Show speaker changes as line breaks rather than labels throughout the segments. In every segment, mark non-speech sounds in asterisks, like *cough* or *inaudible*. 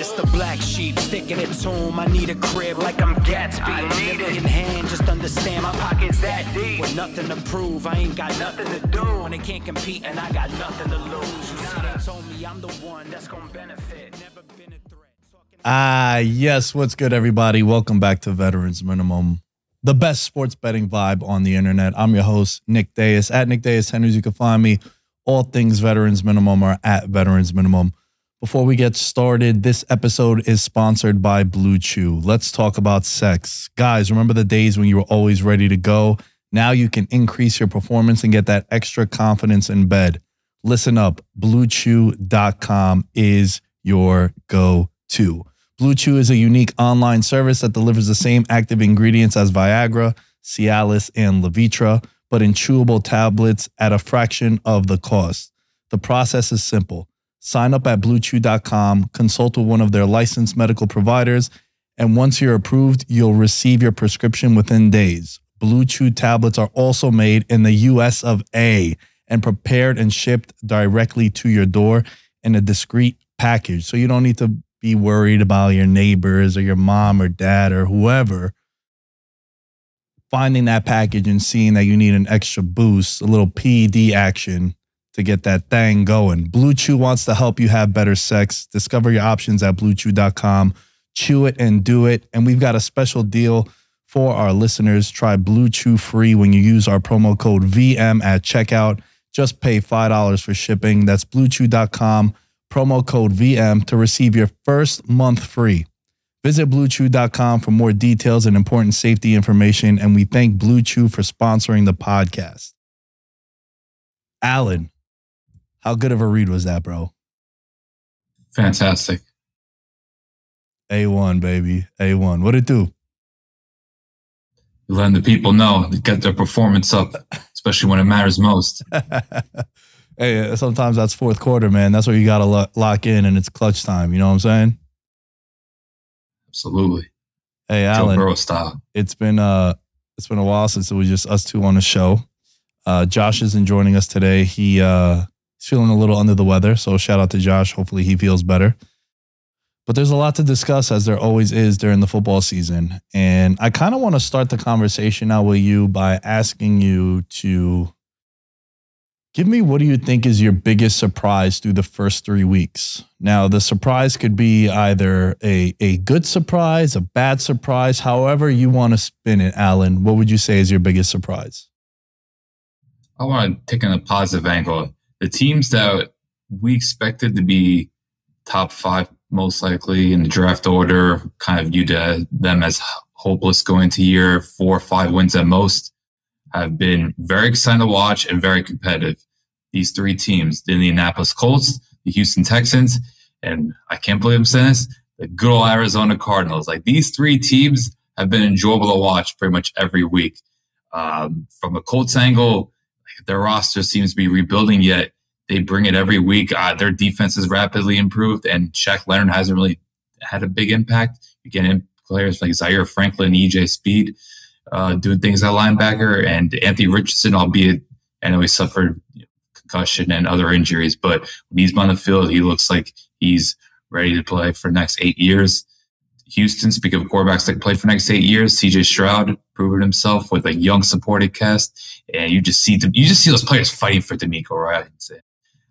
Yeah.
Now the black sheep sticking it to him. I need a crib like I'm Gatsby.
I need it.
in hand, just understand my
Pockets that deep.
With nothing to prove, I ain't got nothing to do. When they can't compete and I got nothing to lose. You see, they told me I'm the one that's gonna benefit. Never been a threat.
Ah, yes. What's good, everybody? Welcome back to Veterans Minimum, the best sports betting vibe on the internet. I'm your host, Nick Dais. At Nick Dais Henrys, you can find me. All things Veterans Minimum are at Veterans Minimum. Before we get started, this episode is sponsored by BlueChew. Let's talk about sex. Guys, remember the days when you were always ready to go? Now you can increase your performance and get that extra confidence in bed. Listen up, bluechew.com is your go to. BlueChew is a unique online service that delivers the same active ingredients as Viagra, Cialis, and Levitra, but in chewable tablets at a fraction of the cost. The process is simple. Sign up at bluechew.com, consult with one of their licensed medical providers, and once you're approved, you'll receive your prescription within days. BlueChew tablets are also made in the US of A and prepared and shipped directly to your door in a discreet package. So you don't need to be worried about your neighbors or your mom or dad or whoever finding that package and seeing that you need an extra boost, a little PED action to get that thing going. BlueChew wants to help you have better sex. Discover your options at bluechew.com. Chew it and do it. And we've got a special deal for our listeners. Try BlueChew free when you use our promo code VM at checkout. Just pay $5 for shipping. That's bluechew.com, promo code VM to receive your first month free. Visit bluechew.com for more details and important safety information. And we thank BlueChew for sponsoring the podcast. Alan, how good of a read was that, bro?
Fantastic.
A1, baby. A1. What it do?
Letting the people know, get their performance up, *laughs* especially when it matters most. *laughs*
hey, sometimes that's fourth quarter, man. That's where you got to lo- lock in and it's clutch time. You know what I'm saying?
Absolutely.
Hey,
Joe
Alan.
Burrow style.
it's been uh it's been a while since it was just us two on the show. Uh Josh isn't joining us today. He uh he's feeling a little under the weather, so shout out to Josh. Hopefully he feels better. But there's a lot to discuss as there always is during the football season. And I kind of want to start the conversation now with you by asking you to give me what do you think is your biggest surprise through the first three weeks? Now, the surprise could be either a, a good surprise, a bad surprise, however you want to spin it, Alan. What would you say is your biggest surprise?
I want to take on a positive angle. The teams that we expected to be top five, most likely in the draft order, kind of viewed them as hopeless going to year four or five wins at most, have been very exciting to watch and very competitive. These three teams, the Indianapolis Colts, the Houston Texans, and I can't believe I'm saying this, the good old Arizona Cardinals. Like these three teams have been enjoyable to watch pretty much every week. Um, from a Colts angle, their roster seems to be rebuilding, yet they bring it every week. Uh, their defense has rapidly improved, and Shaq Leonard hasn't really had a big impact. Get players like Zaire Franklin, EJ Speed, uh, doing things at linebacker, and Anthony Richardson, albeit I know he suffered concussion and other injuries, but when he's on the field, he looks like he's ready to play for next eight years. Houston, speaking of quarterbacks that play for the next eight years, CJ Stroud proven himself with a young supported cast, and you just see them, you just see those players fighting for DeMeco Ryans.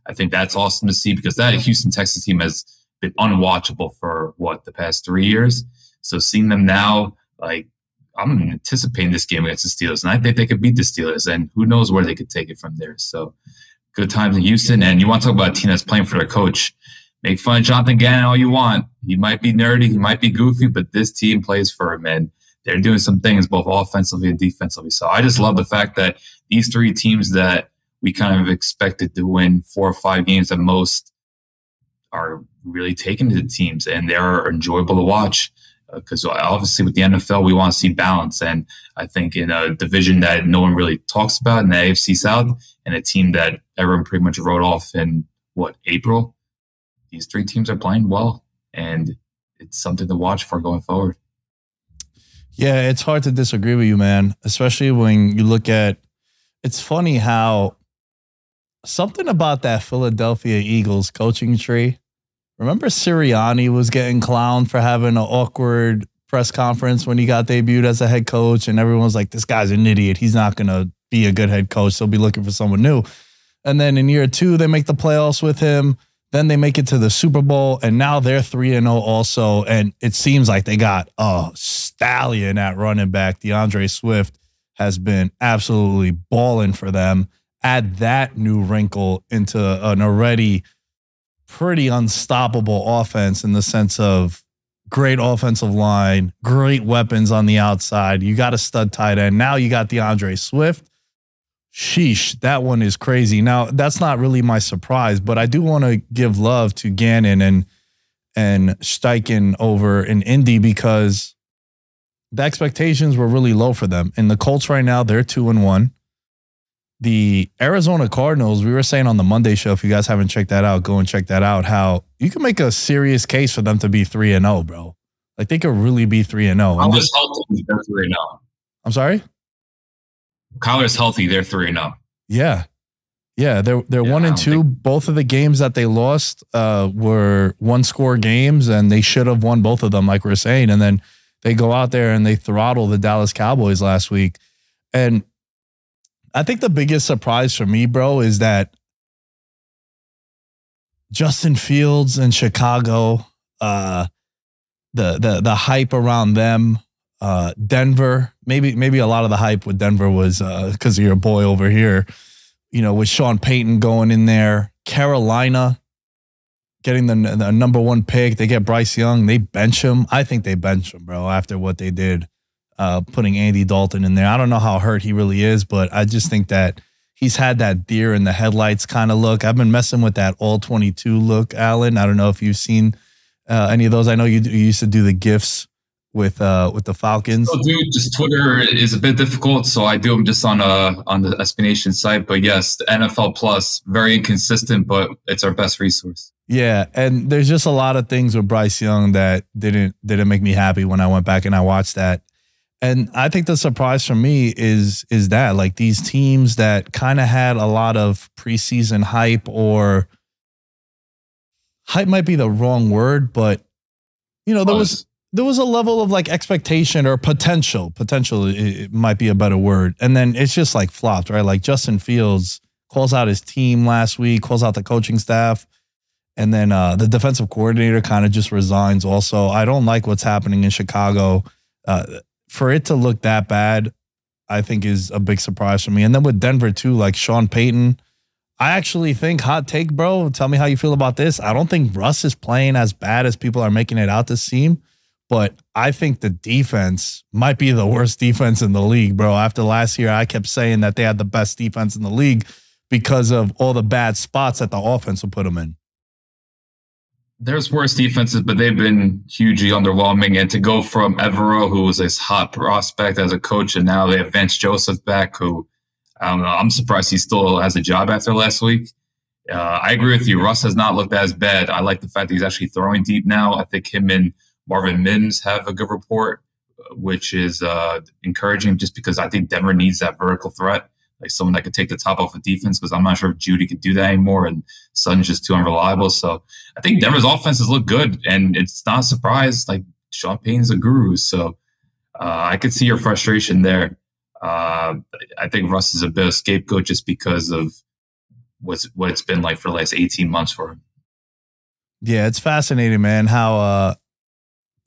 I think that's awesome to see because that Houston Texas team has been unwatchable for what the past three years. So seeing them now, like I'm anticipating this game against the Steelers, and I think they could beat the Steelers, and who knows where they could take it from there. So good times in Houston, and you want to talk about a team that's playing for their coach. Make fun of Jonathan Gannon all you want. He might be nerdy, he might be goofy, but this team plays for him, and they're doing some things both offensively and defensively. So I just love the fact that these three teams that we kind of expected to win four or five games at most are really taking to the teams, and they're enjoyable to watch because uh, obviously with the NFL we want to see balance, and I think in a division that no one really talks about in the AFC South, and a team that everyone pretty much wrote off in what April, these three teams are playing well, and it's something to watch for going forward.
Yeah, it's hard to disagree with you, man. Especially when you look at. It's funny how something about that Philadelphia Eagles coaching tree Remember Sirianni was getting clowned for having an awkward press conference when he got debuted as a head coach, and everyone was like, "This guy's an idiot. He's not gonna be a good head coach. They'll be looking for someone new." And then in year two, they make the playoffs with him. Then they make it to the Super Bowl, and now they're three and zero oh also. And it seems like they got a stallion at running back. D'Andre Swift has been absolutely balling for them. Add that new wrinkle into an already pretty unstoppable offense in the sense of great offensive line, great weapons on the outside. You got a stud tight end. Now you got D'Andre Swift. Sheesh, that one is crazy. Now, that's not really my surprise, but I do want to give love to Gannon and and Steichen over in Indy because the expectations were really low for them. And the Colts right now, they're two and one the Arizona Cardinals, we were saying on the Monday show, if you guys haven't checked that out, go and check that out. How you can make a serious case for them to be 3 and 0, bro. Like they could really be 3 and 0.
Kyler's healthy, they're 3 and 0.
I'm sorry?
Kyler's healthy, they're 3 and 0.
Yeah. Yeah, they're they're yeah, one and two. Think- both of the games that they lost uh, were one score games, and they should have won both of them, like we we're saying. And then they go out there and they throttle the Dallas Cowboys last week. And I think the biggest surprise for me, bro, is that Justin Fields in Chicago, uh, the the the hype around them, uh, Denver, maybe maybe a lot of the hype with Denver was because uh, of your boy over here, you know, with Sean Payton going in there, Carolina getting the, the number one pick, they get Bryce Young, they bench him. I think they bench him, bro, after what they did uh, putting Andy Dalton in there. I don't know how hurt he really is, but I just think that he's had that deer in the headlights kind of look. I've been messing with that all 22 look, Alan. I don't know if you've seen uh, any of those. I know you, you used to do the gifts with uh with the Falcons.
So, dude, just Twitter is a bit difficult, so I do them just on uh on the SB Nation site. But yes, the NFL Plus very inconsistent, but it's our best resource.
Yeah, and there's just a lot of things with Bryce Young that didn't didn't make me happy when I went back and I watched that. And I think the surprise for me is is that like these teams that kind of had a lot of preseason hype or hype might be the wrong word, but you know, there was there was a level of like expectation or potential. Potential it might be a better word. And then it's just like flopped, right? Like Justin Fields calls out his team last week, calls out the coaching staff. And then uh, the defensive coordinator kind of just resigns. Also, I don't like what's happening in Chicago. Uh, for it to look that bad, I think is a big surprise for me. And then with Denver too, like Sean Payton, I actually think hot take, bro. Tell me how you feel about this. I don't think Russ is playing as bad as people are making it out to seem, but I think the defense might be the worst defense in the league, bro. After last year, I kept saying that they had the best defense in the league because of all the bad spots that the offense will put them in
there's worse defenses, but they've been hugely underwhelming. And to go from Evero, who was this hot prospect as a coach, and now they have Vance Joseph back, who I don't know. I'm surprised he still has a job after last week. Uh, I agree with you. Russ has not looked as bad. I like the fact that he's actually throwing deep now. I think him and Marvin Mims have a good report, which is uh, encouraging just because I think Denver needs that vertical threat. like someone that could take the top off of defense because I'm not sure if Jeudy could do that anymore, and Sutton's just too unreliable. So I think Denver's offenses look good, and it's not a surprise. Like Sean Payne's a guru, so uh, I could see your frustration there. Uh, I think Russ is a bit of scapegoat just because of what's what it's been like for the last 18 months for him.
Yeah, it's fascinating, man, how uh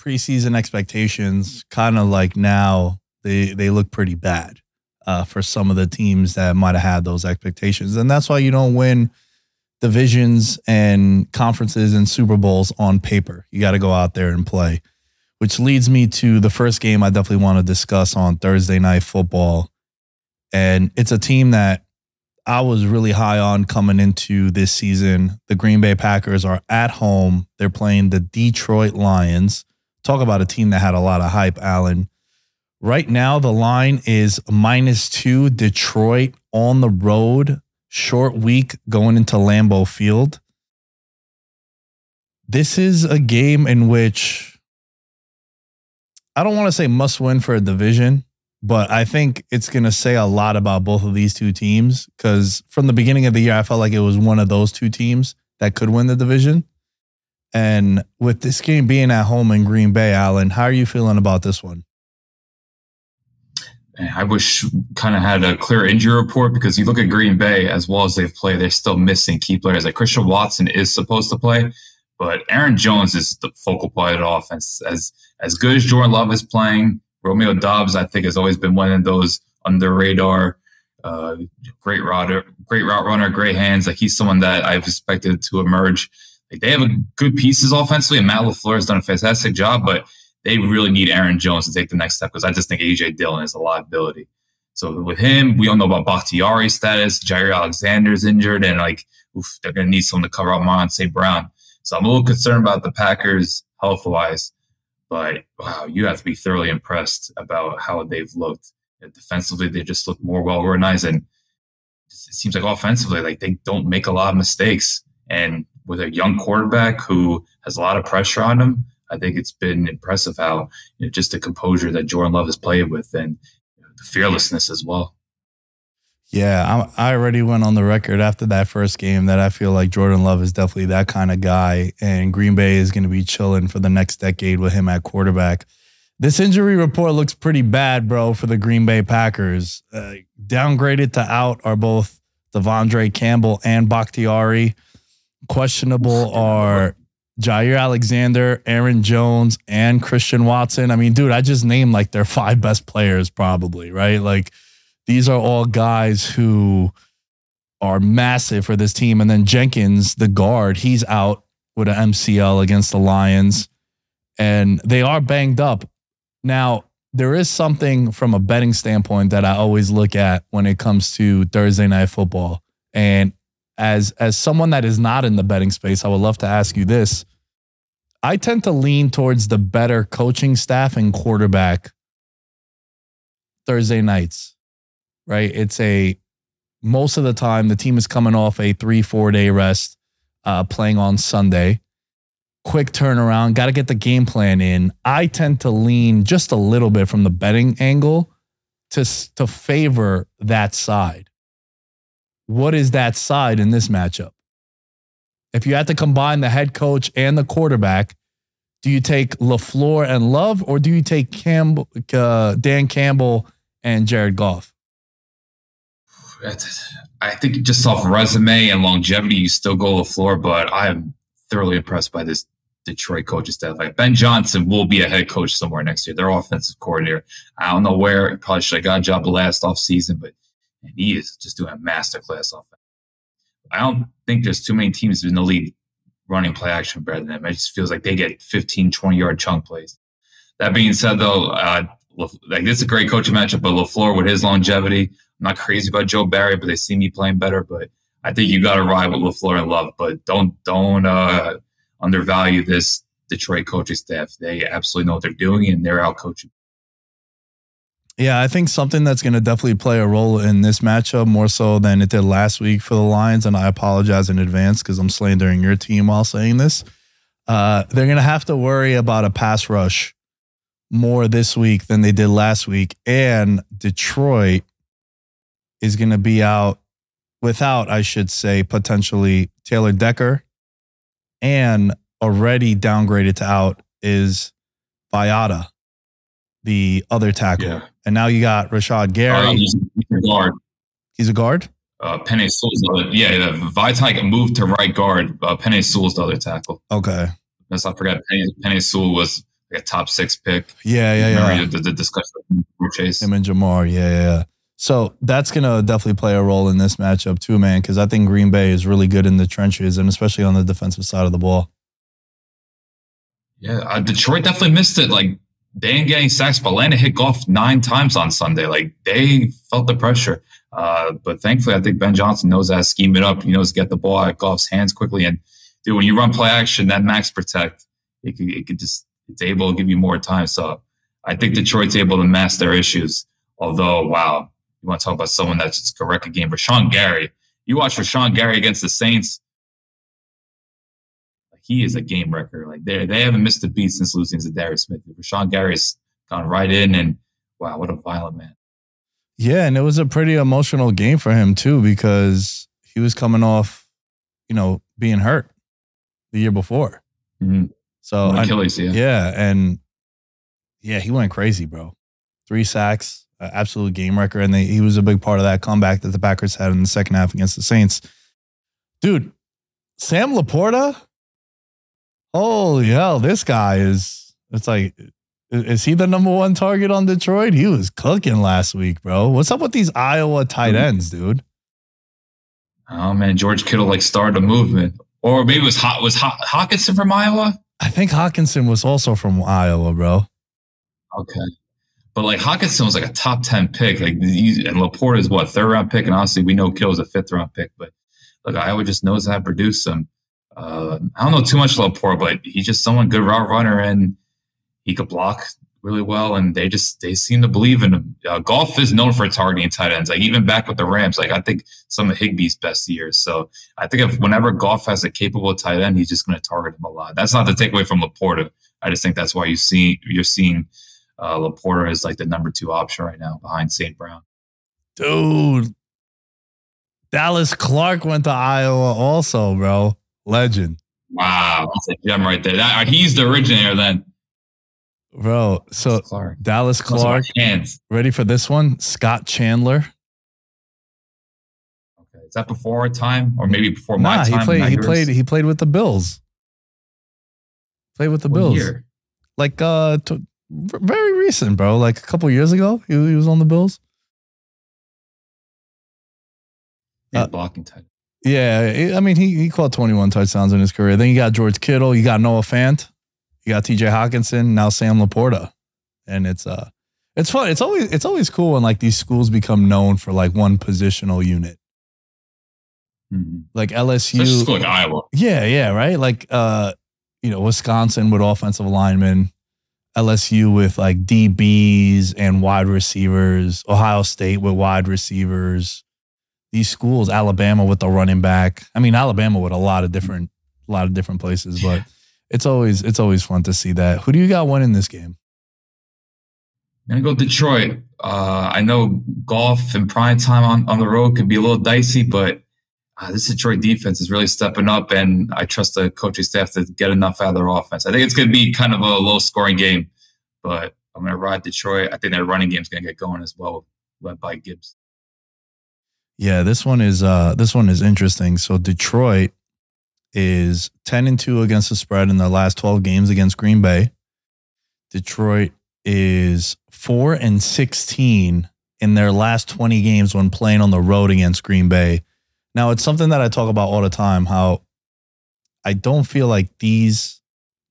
preseason expectations kind of like now they they look pretty bad uh for some of the teams that might have had those expectations. And that's why you don't win divisions and conferences and Super Bowls on paper. You got to go out there and play. Which leads me to the first game I definitely want to discuss on Thursday night football. And it's a team that I was really high on coming into this season. The Green Bay Packers are at home. They're playing the Detroit Lions. Talk about a team that had a lot of hype, Alan. Right now, the line is minus two, Detroit on the road, short week going into Lambeau Field. This is a game in which I don't want to say must win for a division but I think it's going to say a lot about both of these two teams because from the beginning of the year, I felt like it was one of those two teams that could win the division. And with this game being at home in Green Bay, Alan, how are you feeling about this one?
I wish kind of had a clear injury report because you look at Green Bay as well as they've played, they're still missing key players. Like Christian Watson is supposed to play, but Aaron Jones is the focal point of the offense. As as good as Jordan Love is playing, Romeo Doubs I think, has always been one of those under radar, uh, great route, great route runner, great hands. Like he's someone that I've expected to emerge. Like they have a good pieces offensively, and Matt LaFleur has done a fantastic job, but they really need Aaron Jones to take the next step because I just think AJ Dillon is a liability. So with him, we don't know about Bakhtiari's status. Jaire Alexander's injured, and like oof, they're going to need someone to cover up Amon St. Brown. So I'm a little concerned about the Packers health wise. But wow, you have to be thoroughly impressed about how they've looked. Defensively, they just look more well organized, and it seems like offensively, like they don't make a lot of mistakes. And with a young quarterback who has a lot of pressure on him, I think it's been impressive how you know, just the composure that Jordan Love has played with, and you know, the fearlessness as well.
Yeah, I, already went on the record after that first game that I feel like Jordan Love is definitely that kind of guy, and Green Bay is going to be chilling for the next decade with him at quarterback. This injury report looks pretty bad, bro, for the Green Bay Packers. Uh, downgraded to out are both De'Vondre Campbell and Bakhtiari. Questionable are Jaire Alexander, Aaron Jones, and Christian Watson. I mean, dude, I just named like their five best players, probably, right? Like, these are all guys who are massive for this team. And then Jenkins, the guard, he's out with an MCL against the Lions, and they are banged up. Now, there is something from a betting standpoint that I always look at when it comes to Thursday night football. And as as someone that is not in the betting space, I would love to ask you this. I tend to lean towards the better coaching staff and quarterback Thursday nights right? It's a most of the time the team is coming off a three, four day rest, uh, playing on Sunday. Quick turnaround, got to get the game plan in. I tend to lean just a little bit from the betting angle to, to favor that side. What is that side in this matchup? If you had to combine the head coach and the quarterback, do you take LaFleur and Love, or do you take Campbell, uh, Dan Campbell and Jared Goff?
I think just off resume and longevity, you still go floor. But I am thoroughly impressed by this Detroit coaching staff. Like Ben Johnson will be a head coach somewhere next year. Their offensive coordinator. I don't know where. He probably should have got a job last off season, but he is just doing a masterclass offense. I don't think there's too many teams in the league running play action better than them. It just feels like they get 15, 20 yard chunk plays. That being said, though, uh, like this is a great coaching matchup, but LaFleur with his longevity, I'm not crazy about Joe Barry, but they see me playing better. But I think you got to ride with LaFleur and Love, but don't don't uh, undervalue this Detroit coaching staff. They absolutely know what they're doing, and they're out coaching.
Yeah, I think something that's going to definitely play a role in this matchup more so than it did last week for the Lions. And I apologize in advance because I'm slandering your team while saying this. Uh, they're going to have to worry about a pass rush more this week than they did last week. And Detroit is going to be out without, I should say, potentially Taylor Decker, and already downgraded to out is Vaitai, the other tackle.
Yeah.
And now you got Rashan Gary.
Uh, he's, a guard.
He's a guard.
Uh, Penei Sewell's the other. Yeah, the Vitek moved to right guard. Uh, Penei Sewell's the other tackle.
Okay.
Let's not forget Penei, Penei Sewell was like a top six pick.
Yeah, yeah, yeah.
Remember the, the discussion with Chase.
Him and Ja'Marr. Yeah, yeah, yeah. So that's going to definitely play a role in this matchup too, man, because I think Green Bay is really good in the trenches and especially on the defensive side of the ball.
Yeah, uh, Detroit definitely missed it. Like they ain't getting sacks, but Atlanta hit Goff nine times on Sunday. Like they felt the pressure. Uh, but thankfully, I think Ben Johnson knows how to scheme it up. He knows to get the ball out of Goff's hands quickly. And dude, when you run play action, that max protect, it could, it could just it's able to give you more time. So I think Detroit's able to mask their issues. Although, wow, you want to talk about someone that's just could wreck a game. Rashan Gary, you watch Rashan Gary against the Saints. He is a game wrecker. Like they they haven't missed a beat since losing to Darius Smith. Rashan Gary's gone right in, and wow, what a violent man.
Yeah, and it was a pretty emotional game for him too because he was coming off, you know, being hurt the year before.
Mhm.
So I-
yeah.
yeah, and yeah, he went crazy, bro. Three sacks, uh, absolute game wrecker, and they, he was a big part of that comeback that the Packers had in the second half against the Saints. Dude, Sam LaPorta, holy hell, this guy is. It's like, is he the number one target on Detroit? He was cooking last week, bro. What's up with these Iowa tight
Mhm.
ends, dude?
Oh man, George Kittle like started a movement, or maybe it was hot was Ho- Hockenson from Iowa.
I think Hockenson was also from Iowa, bro.
Okay. But like Hockenson was like a top 10 pick. Like these, and LaPorta is what, third round pick. And honestly, we know Kittle's a fifth round pick. But look, Iowa just knows how to produce them. Uh, I don't know too much LaPorta, but he's just someone good route runner and he could block really well. And they just, they seem to believe in him. Uh, Goff is known for targeting tight ends. Like even back with the Rams, like I think some of Higbee's best years. So I think if whenever Goff has a capable tight end, he's just going to target him a lot. That's not the takeaway from LaPorta. I just think that's why you see, you're seeing uh, LaPorta is like the number two option right now behind St. Brown.
Dude. Dallas Clark went to Iowa also, bro. Legend.
Wow, that's a gem right there. That, he's the originator then.
Bro. So
Clark.
Dallas
Those are my
Clark,
hands.
ready for this one? Scott Chandler.
Okay, is that before our time or maybe before my
Nah,
time?
he played he
yours?
played he played with the Bills. Played with the
What
Bills.
year?
Like uh t- very recent, bro. Like a couple years ago, he, he was on the Bills. Uh,
blocking tight.
Yeah, I mean he he caught 21 touchdowns in his career. Then you got George Kittle, you got Noah Fant, you got TJ Hockenson, now Sam LaPorta. And it's uh it's fun. It's always it's always cool when like these schools become known for like one positional unit.
Mhm.
Like
Such a
LSU.
school like Iowa.
Yeah, yeah, right? Like uh you know, Wisconsin with offensive linemen, LSU with like DBs and wide receivers, Ohio State with wide receivers. These schools, Alabama with the running back. I mean, Alabama with a lot of different a lot of different places, but it's always it's always fun to see that. Who do you got winning this game?
I'm gonna go Detroit. Uh, I know Goff and prime time on, on the road could be a little dicey, but uh, this Detroit defense is really stepping up, and I trust the coaching staff to get enough out of their offense. I think it's gonna be kind of a low scoring game, but I'm gonna ride Detroit. I think their running game's gonna get going as well, led by Gibbs.
Yeah, this one is uh this one is interesting. So Detroit is 10 and 2 against the spread in their last 12 games against Green Bay. Detroit is 4 and 16 in their last 20 games when playing on the road against Green Bay. Now, it's something that I talk about all the time how I don't feel like these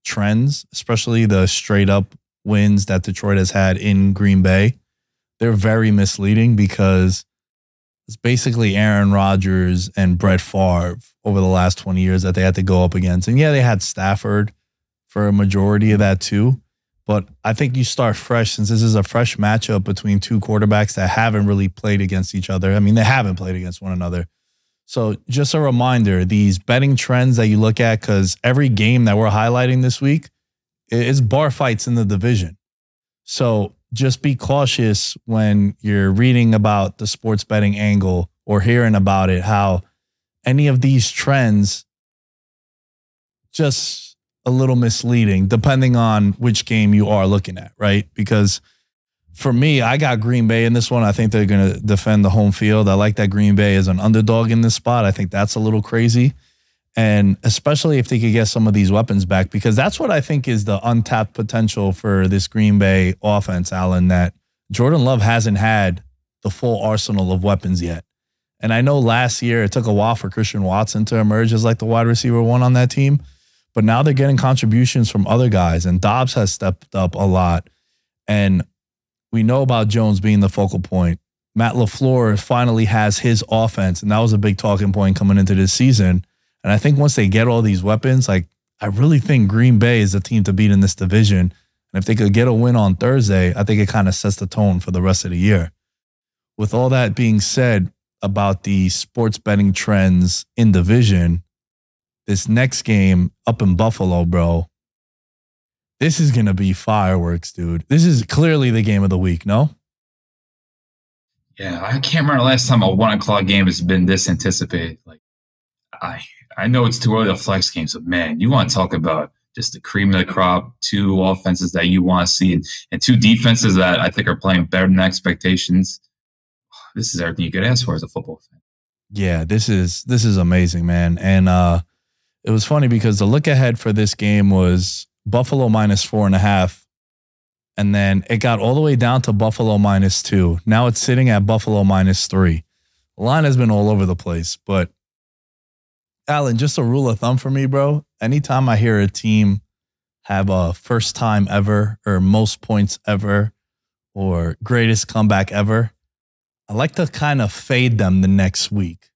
trends, especially the straight up wins that Detroit has had in Green Bay, they're very misleading because it's basically Aaron Rodgers and Brett Favre over the last 20 years that they had to go up against. And yeah, they had Stafford for a majority of that too. But I think you start fresh since this is a fresh matchup between two quarterbacks that haven't really played against each other. I mean, they haven't played against one another. So just a reminder, these betting trends that you look at, because every game that we're highlighting this week is bar fights in the division. So just be cautious when you're reading about the sports betting angle or hearing about it, how any of these trends just a little misleading depending on which game you are looking at, right? Because for me, I got Green Bay in this one. I think they're going to defend the home field. I like that Green Bay is an underdog in this spot. I think that's a little crazy. And especially if they could get some of these weapons back, because that's what I think is the untapped potential for this Green Bay offense, Alan, that Jordan Love hasn't had the full arsenal of weapons yet. And I know last year it took a while for Christian Watson to emerge as like the wide receiver one on that team, but now they're getting contributions from other guys, and Doubs has stepped up a lot. And we know about Jones being the focal point. Matt LaFleur finally has his offense, and that was a big talking point coming into this season. And I think once they get all these weapons, like I really think Green Bay is the team to beat in this division. And if they could get a win on Thursday, I think it kind of sets the tone for the rest of the year. With all that being said about the sports betting trends in division, this next game up in Buffalo, bro, this is going to be fireworks, dude. This is clearly the game of the week, no?
Yeah, I can't remember the last time a one o'clock game has been this anticipated. Like, I I know it's too early to flex games, but man, you want to talk about just the cream of the crop, two offenses that you want to see, and, and two defenses that I think are playing better than expectations. This is everything you could ask for as a football fan.
Yeah, this is this is amazing, man. And uh it was funny because the look ahead for this game was Buffalo minus four and a half. And then it got all the way down to Buffalo minus two. Now it's sitting at Buffalo minus three. The line has been all over the place. But Alan, just a rule of thumb for me, bro. Anytime I hear a team have a first time ever or most points ever or greatest comeback ever, I like to kind of fade them the next week.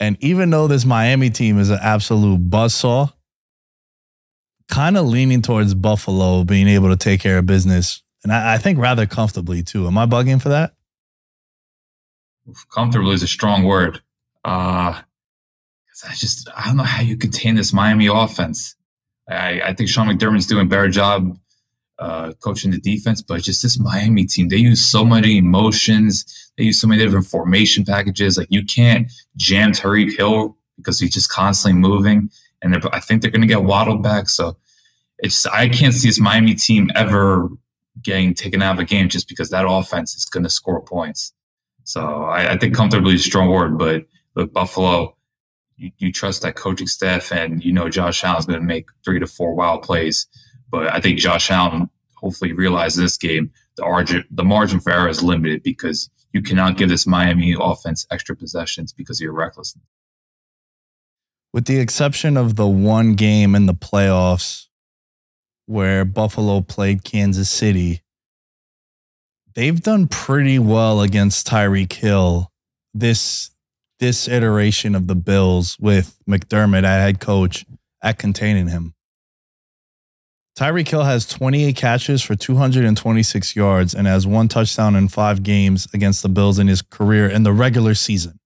And even though this Miami team is an absolute buzzsaw, kind of leaning towards Buffalo being able to take care of business. And I, I think rather comfortably too. Am I bugging for that?
Comfortably is a strong word. Uh, I just I don't know how you contain this Miami offense. I, I think Sean McDermott's doing a better job uh, coaching the defense, but just this Miami team, they use so many emotions. They use so many different formation packages. Like you can't jam Tyreek Hill because he's just constantly moving. And I think they're going to get waddled back. So it's I can't see this Miami team ever getting taken out of a game just because that offense is going to score points. So I, I think comfortably is a strong word, but with Buffalo, you, you trust that coaching staff, and you know Josh Allen's going to make three to four wild plays. But I think Josh Allen hopefully realizes this game the margin the margin for error is limited because you cannot give this Miami offense extra possessions because of your recklessness.
With the exception of the one game in the playoffs where Buffalo played Kansas City, they've done pretty well against Tyreek Hill this this iteration of the Bills with McDermott at head coach at containing him. Tyreek Hill has 28 catches for 226 yards and has one touchdown in five games against the Bills in his career in the regular season.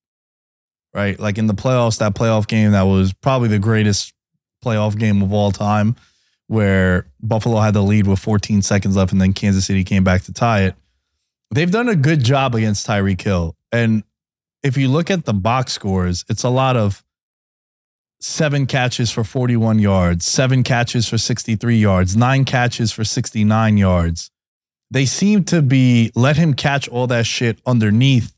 Right? Like in the playoffs, that playoff game that was probably the greatest playoff game of all time where Buffalo had the lead with 14 seconds left and then Kansas City came back to tie it. They've done a good job against Tyreek Hill. And if you look at the box scores, it's a lot of seven catches for 41 yards, seven catches for 63 yards, nine catches for 69 yards. They seem to be let him catch all that shit underneath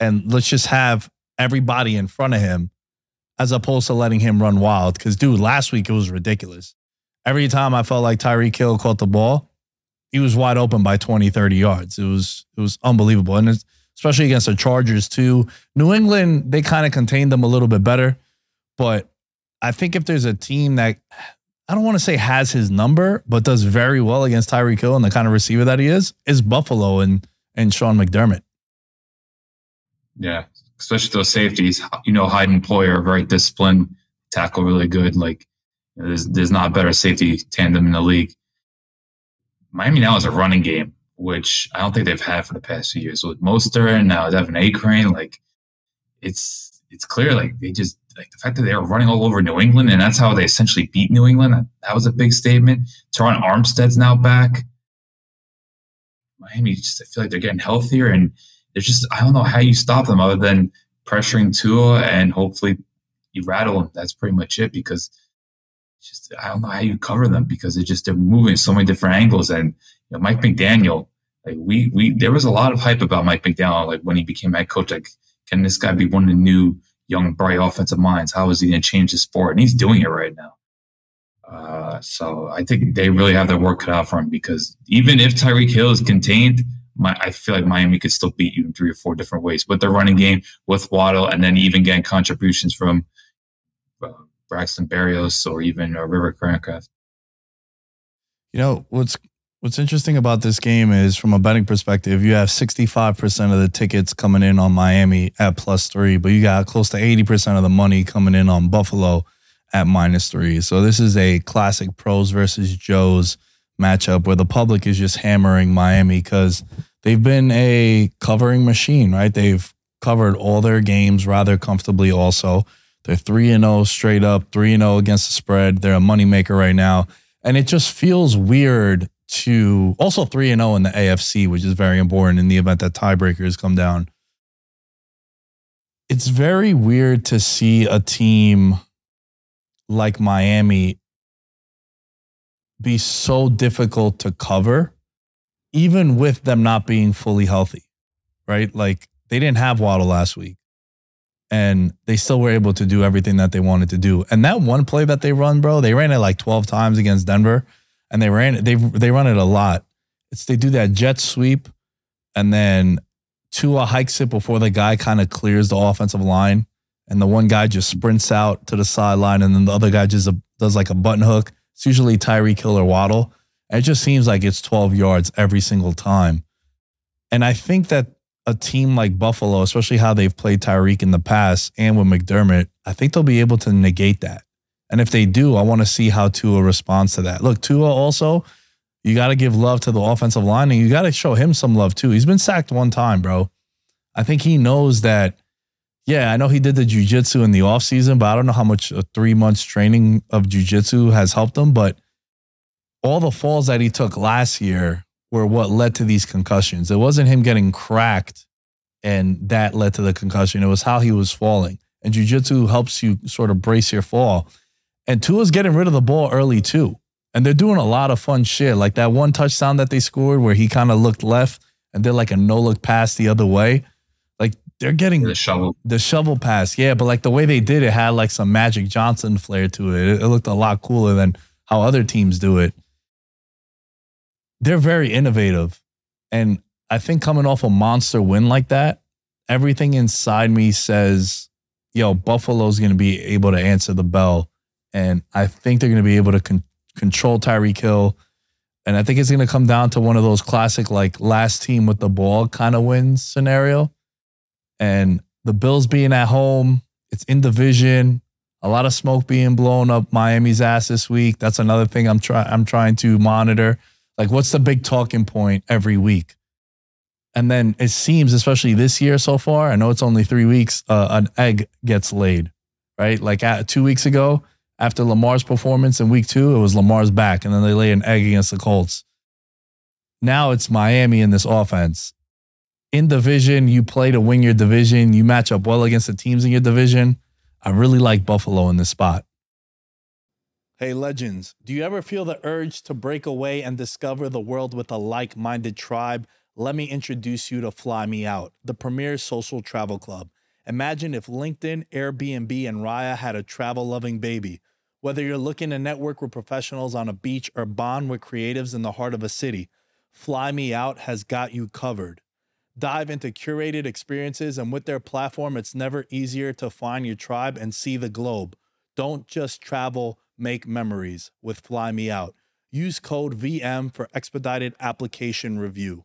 and let's just have everybody in front of him as opposed to letting him run wild. Because, dude, last week it was ridiculous every time I felt like Tyreek Hill caught the ball, he was wide open by 20, 30 yards. It was it was unbelievable. And especially against the Chargers too. New England, they kind of contained them a little bit better. But I think if there's a team that I don't want to say has his number, but does very well against Tyreek Hill and the kind of receiver that he is, is Buffalo and and Sean McDermott.
Yeah, especially those safeties. You know, Hyde and Poyer are very disciplined, tackle really good. Like there's, there's not a better safety tandem in the league. Miami now has a running game, which I don't think they've had for the past few years. With Mostert and now uh, De'Von Achane, like it's it's clear like they just like the fact that they were running all over New England and that's how they essentially beat New England. That, that was a big statement. Terron Armstead's now back. Miami just I feel like they're getting healthier, and it's just I don't know how you stop them other than pressuring Tua and hopefully you rattle them. That's pretty much it because just I don't know how you cover them because it just they're moving so many different angles. And know, Mike McDaniel, like we we there was a lot of hype about Mike McDaniel, like when he became head coach. Like, can this guy be one of the new young bright offensive minds? How is he going to change the sport? And he's doing it right now. Uh, so I think they really have their work cut out for him because even if Tyreek Hill is contained, my, I feel like Miami could still beat you in three or four different ways with their running game, with Waddle, and then even getting contributions from uh, Braxton Berrios or even uh, River Cracraft.
You know what's what's interesting about this game is from a betting perspective, you have 65% of the tickets coming in on Miami at plus three, but you got close to 80% of the money coming in on Buffalo at minus three. So this is a classic pros versus Joes matchup where the public is just hammering Miami because they've been a covering machine, right? They've covered all their games rather comfortably also. They're 3 and 0 straight up, 3 and 0 against the spread. They're a moneymaker right now. And it just feels weird to also 3 and 0 in the AFC, which is very important in the event that tiebreakers come down. It's very weird to see a team like Miami be so difficult to cover, even with them not being fully healthy, right? Like they didn't have Waddle last week and they still were able to do everything that they wanted to do. And that one play that they run, bro, they ran it like 12 times against Denver and they ran it, they, they run it a lot. It's they do that jet sweep and then Tua hikes it before the guy kind of clears the offensive line and the one guy just sprints out to the sideline, and then the other guy just a, does like a button hook. It's usually Tyreek Killer Waddle. And it just seems like it's 12 yards every single time. And I think that a team like Buffalo, especially how they've played Tyreek in the past and with McDermott, I think they'll be able to negate that. And if they do, I want to see how Tua responds to that. Look, Tua also, you got to give love to the offensive line and you got to show him some love too. He's been sacked one time, bro. I think he knows that yeah, I know he did the jujitsu in the off season, but I don't know how much a three months training of jujitsu has helped him. But all the falls that he took last year were what led to these concussions. It wasn't him getting cracked and that led to the concussion. It was how he was falling. And jujitsu helps you sort of brace your fall. And Tua's getting rid of the ball early too. And they're doing a lot of fun shit. Like that one touchdown that they scored where he kind of looked left and did like a no look pass the other way Like they're getting
the shovel.
The shovel pass, yeah, but like the way they did it had like some Magic Johnson flair to it. It, it looked a lot cooler than how other teams do it. They're very innovative, and I think coming off a monster win like that, everything inside me says, "Yo, Buffalo's going to be able to answer the bell," and I think they're going to be able to con- control Tyreek Hill. And I think it's going to come down to one of those classic, like last team with the ball kind of wins scenario and the Bills being at home, it's in division. A lot of smoke being blown up Miami's ass this week. That's another thing I'm trying I'm trying to monitor. Like, what's the big talking point every week? And then it seems, especially this year so far, I know it's only three weeks, uh, an egg gets laid, right? Like at, two weeks ago, after Lamar's performance in week two, it was Lamar's back, and then they lay an egg against the Colts. Now it's Miami in this offense in division, you play to win your division, you match up well against the teams in your division. I really like Buffalo in this spot. Hey, legends, do you ever feel the urge to break away and discover the world with a like minded tribe? Let me introduce you to Fly Me Out, the premier social travel club. Imagine if LinkedIn, Airbnb, and Raya had a travel loving baby. Whether you're looking to network with professionals on a beach or bond with creatives in the heart of a city, Fly Me Out has got you covered dive into curated experiences, and with their platform, it's never easier to find your tribe and see the globe. Don't just travel, make memories with Fly Me Out. Use code VM for expedited application review.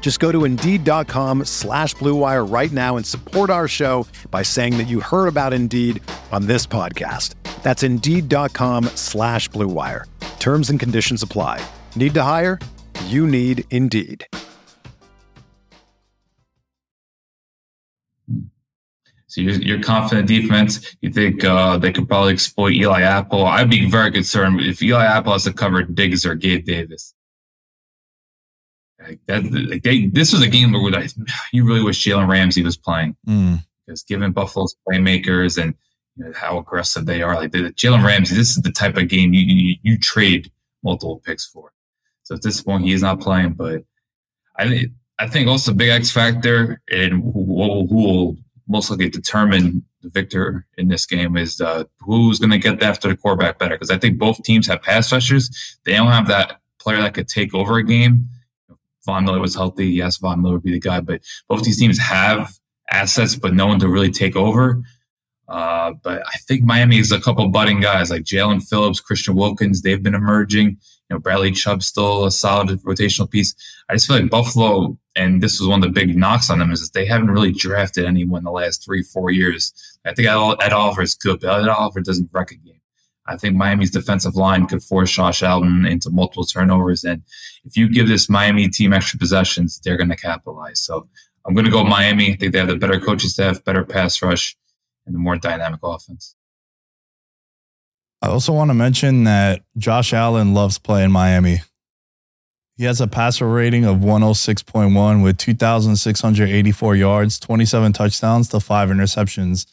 Just go to Indeed.com slash BlueWire right now and support our show by saying that you heard about Indeed on this podcast. That's Indeed.com slash BlueWire. Terms and conditions apply. Need to hire? You need Indeed.
So you're, you're confident defense. You think uh, they could probably exploit Eli Apple. I'd be very concerned if Eli Apple has to cover Diggs or Gabe Davis. Like that, like they, this was a game where I, you really wish Jalen Ramsey was playing
Mm.
because given Buffalo's playmakers and you know, how aggressive they are, like the, Jalen Ramsey, this is the type of game you, you you trade multiple picks for. So at this point, he is not playing, but I think I think also big X factor and who, who will most likely determine the victor in this game is uh, who's going to get after the quarterback better. Because I think both teams have pass rushers. They don't have that player that could take over a game. Von Miller was healthy. Yes, Von Miller would be the guy, but both these teams have assets, but no one to really take over. Uh, but I think Miami is a couple budding guys like Jaelan Phillips, Christian Wilkins. They've been emerging. You know, Bradley Chubb still a solid rotational piece. I just feel like Buffalo, and this was one of the big knocks on them, is that they haven't really drafted anyone the last three, four years. I think Ed Oliver is good, but Ed Oliver doesn't wreck a game. I think Miami's defensive line could force Josh Allen into multiple turnovers. And if you give this Miami team extra possessions, they're going to capitalize. So I'm going to go Miami. I think they have the better coaching staff, better pass rush, and the more dynamic offense.
I also want to mention that Josh Allen loves playing Miami. He has a passer rating of 106.1 with 2,684 yards, 27 touchdowns to five interceptions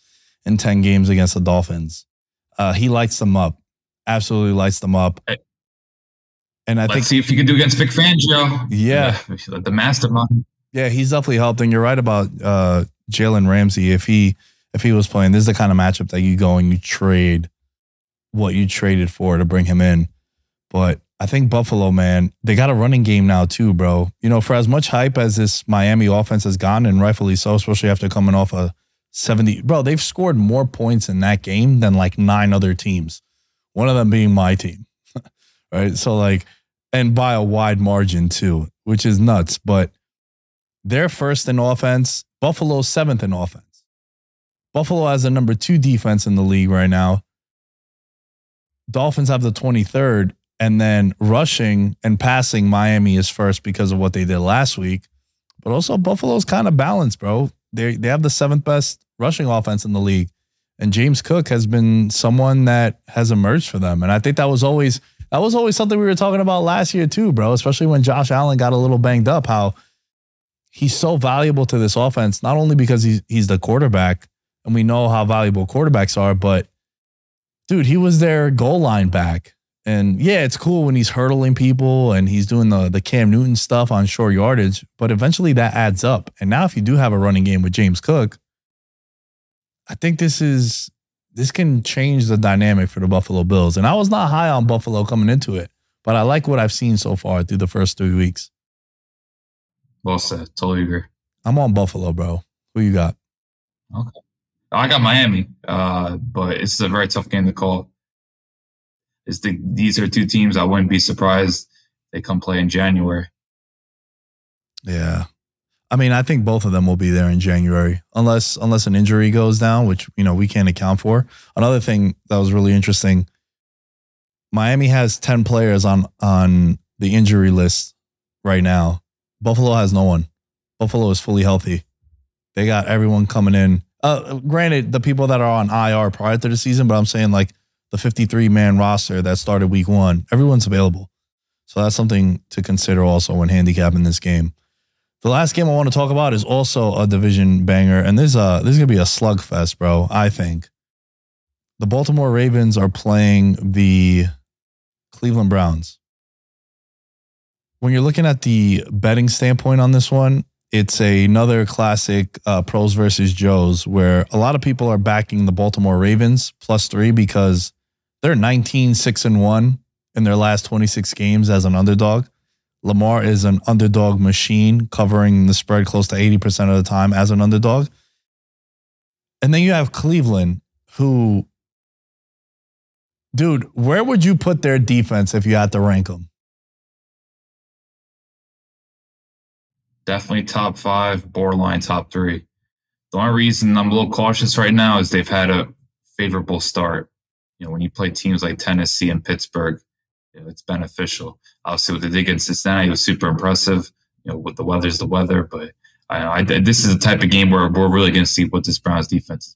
in 10 games against the Dolphins. Uh, he lights them up, absolutely lights them up. And I
Let's
think
see if you can do against Vic Fangio.
Yeah.
the, the mastermind.
Yeah, he's definitely helped. And you're right about uh, Jalen Ramsey. If he if he was playing, this is the kind of matchup that you go and you trade what you traded for to bring him in. But I think Buffalo, man, they got a running game now too, bro. You know, for as much hype as this Miami offense has gotten, and rightfully so, especially after coming off a 70, bro, they've scored more points in that game than like nine other teams. One of them being my team. *laughs* right. So like, and by a wide margin too, which is nuts. But they're first in offense. Buffalo seventh in offense. Buffalo has the number two defense in the league right now. Dolphins have the 23rd. And then rushing and passing, Miami is first because of what they did last week. But also, Buffalo's kind of balanced, bro. They, they have the seventh best rushing offense in the league. And James Cook has been someone that has emerged for them. And I think that was always that was always something we were talking about last year too, bro. Especially when Josh Allen got a little banged up, how he's so valuable to this offense, not only because he's he's the quarterback, and we know how valuable quarterbacks are, but dude, he was their goal line back. And yeah, it's cool when he's hurdling people and he's doing the the Cam Newton stuff on short yardage, but eventually that adds up. And now if you do have a running game with James Cook, I think this is this can change the dynamic for the Buffalo Bills. And I was not high on Buffalo coming into it, but I like what I've seen so far through the first three weeks.
Well said. Totally agree.
I'm on Buffalo, bro. Who you got?
Okay. I got Miami, uh, but it's a very tough game to call. It's the, these are two teams I wouldn't be surprised they come play in January.
Yeah. I mean, I think both of them will be there in January, unless unless an injury goes down, which you know we can't account for. Another thing that was really interesting: Miami has ten players on on the injury list right now. Buffalo has no one. Buffalo is fully healthy. They got everyone coming in. Uh, granted, the people that are on IR prior to the season, but I'm saying like the 53 man roster that started week one, everyone's available. So that's something to consider also when handicapping this game. The last game I want to talk about is also a division banger, and this uh this is gonna be a slugfest, bro. I think the Baltimore Ravens are playing the Cleveland Browns. When you're looking at the betting standpoint on this one, it's a, another classic uh, pros versus Joes where a lot of people are backing the Baltimore Ravens plus three because they're 19, 6 and 1 in their last 26 games as an underdog. Lamar is an underdog machine covering the spread close to 80% of the time as an underdog. And then you have Cleveland, who, dude, where would you put their defense if you had to rank them?
Definitely top five, borderline top three. The only reason I'm a little cautious right now is they've had a favorable start. Know, when you play teams like Tennessee and Pittsburgh, you know, it's beneficial. Obviously, what they did against Cincinnati was super impressive. You know, with the weather's the weather, but I, I this is the type of game where we're really going to see what this Browns defense. is.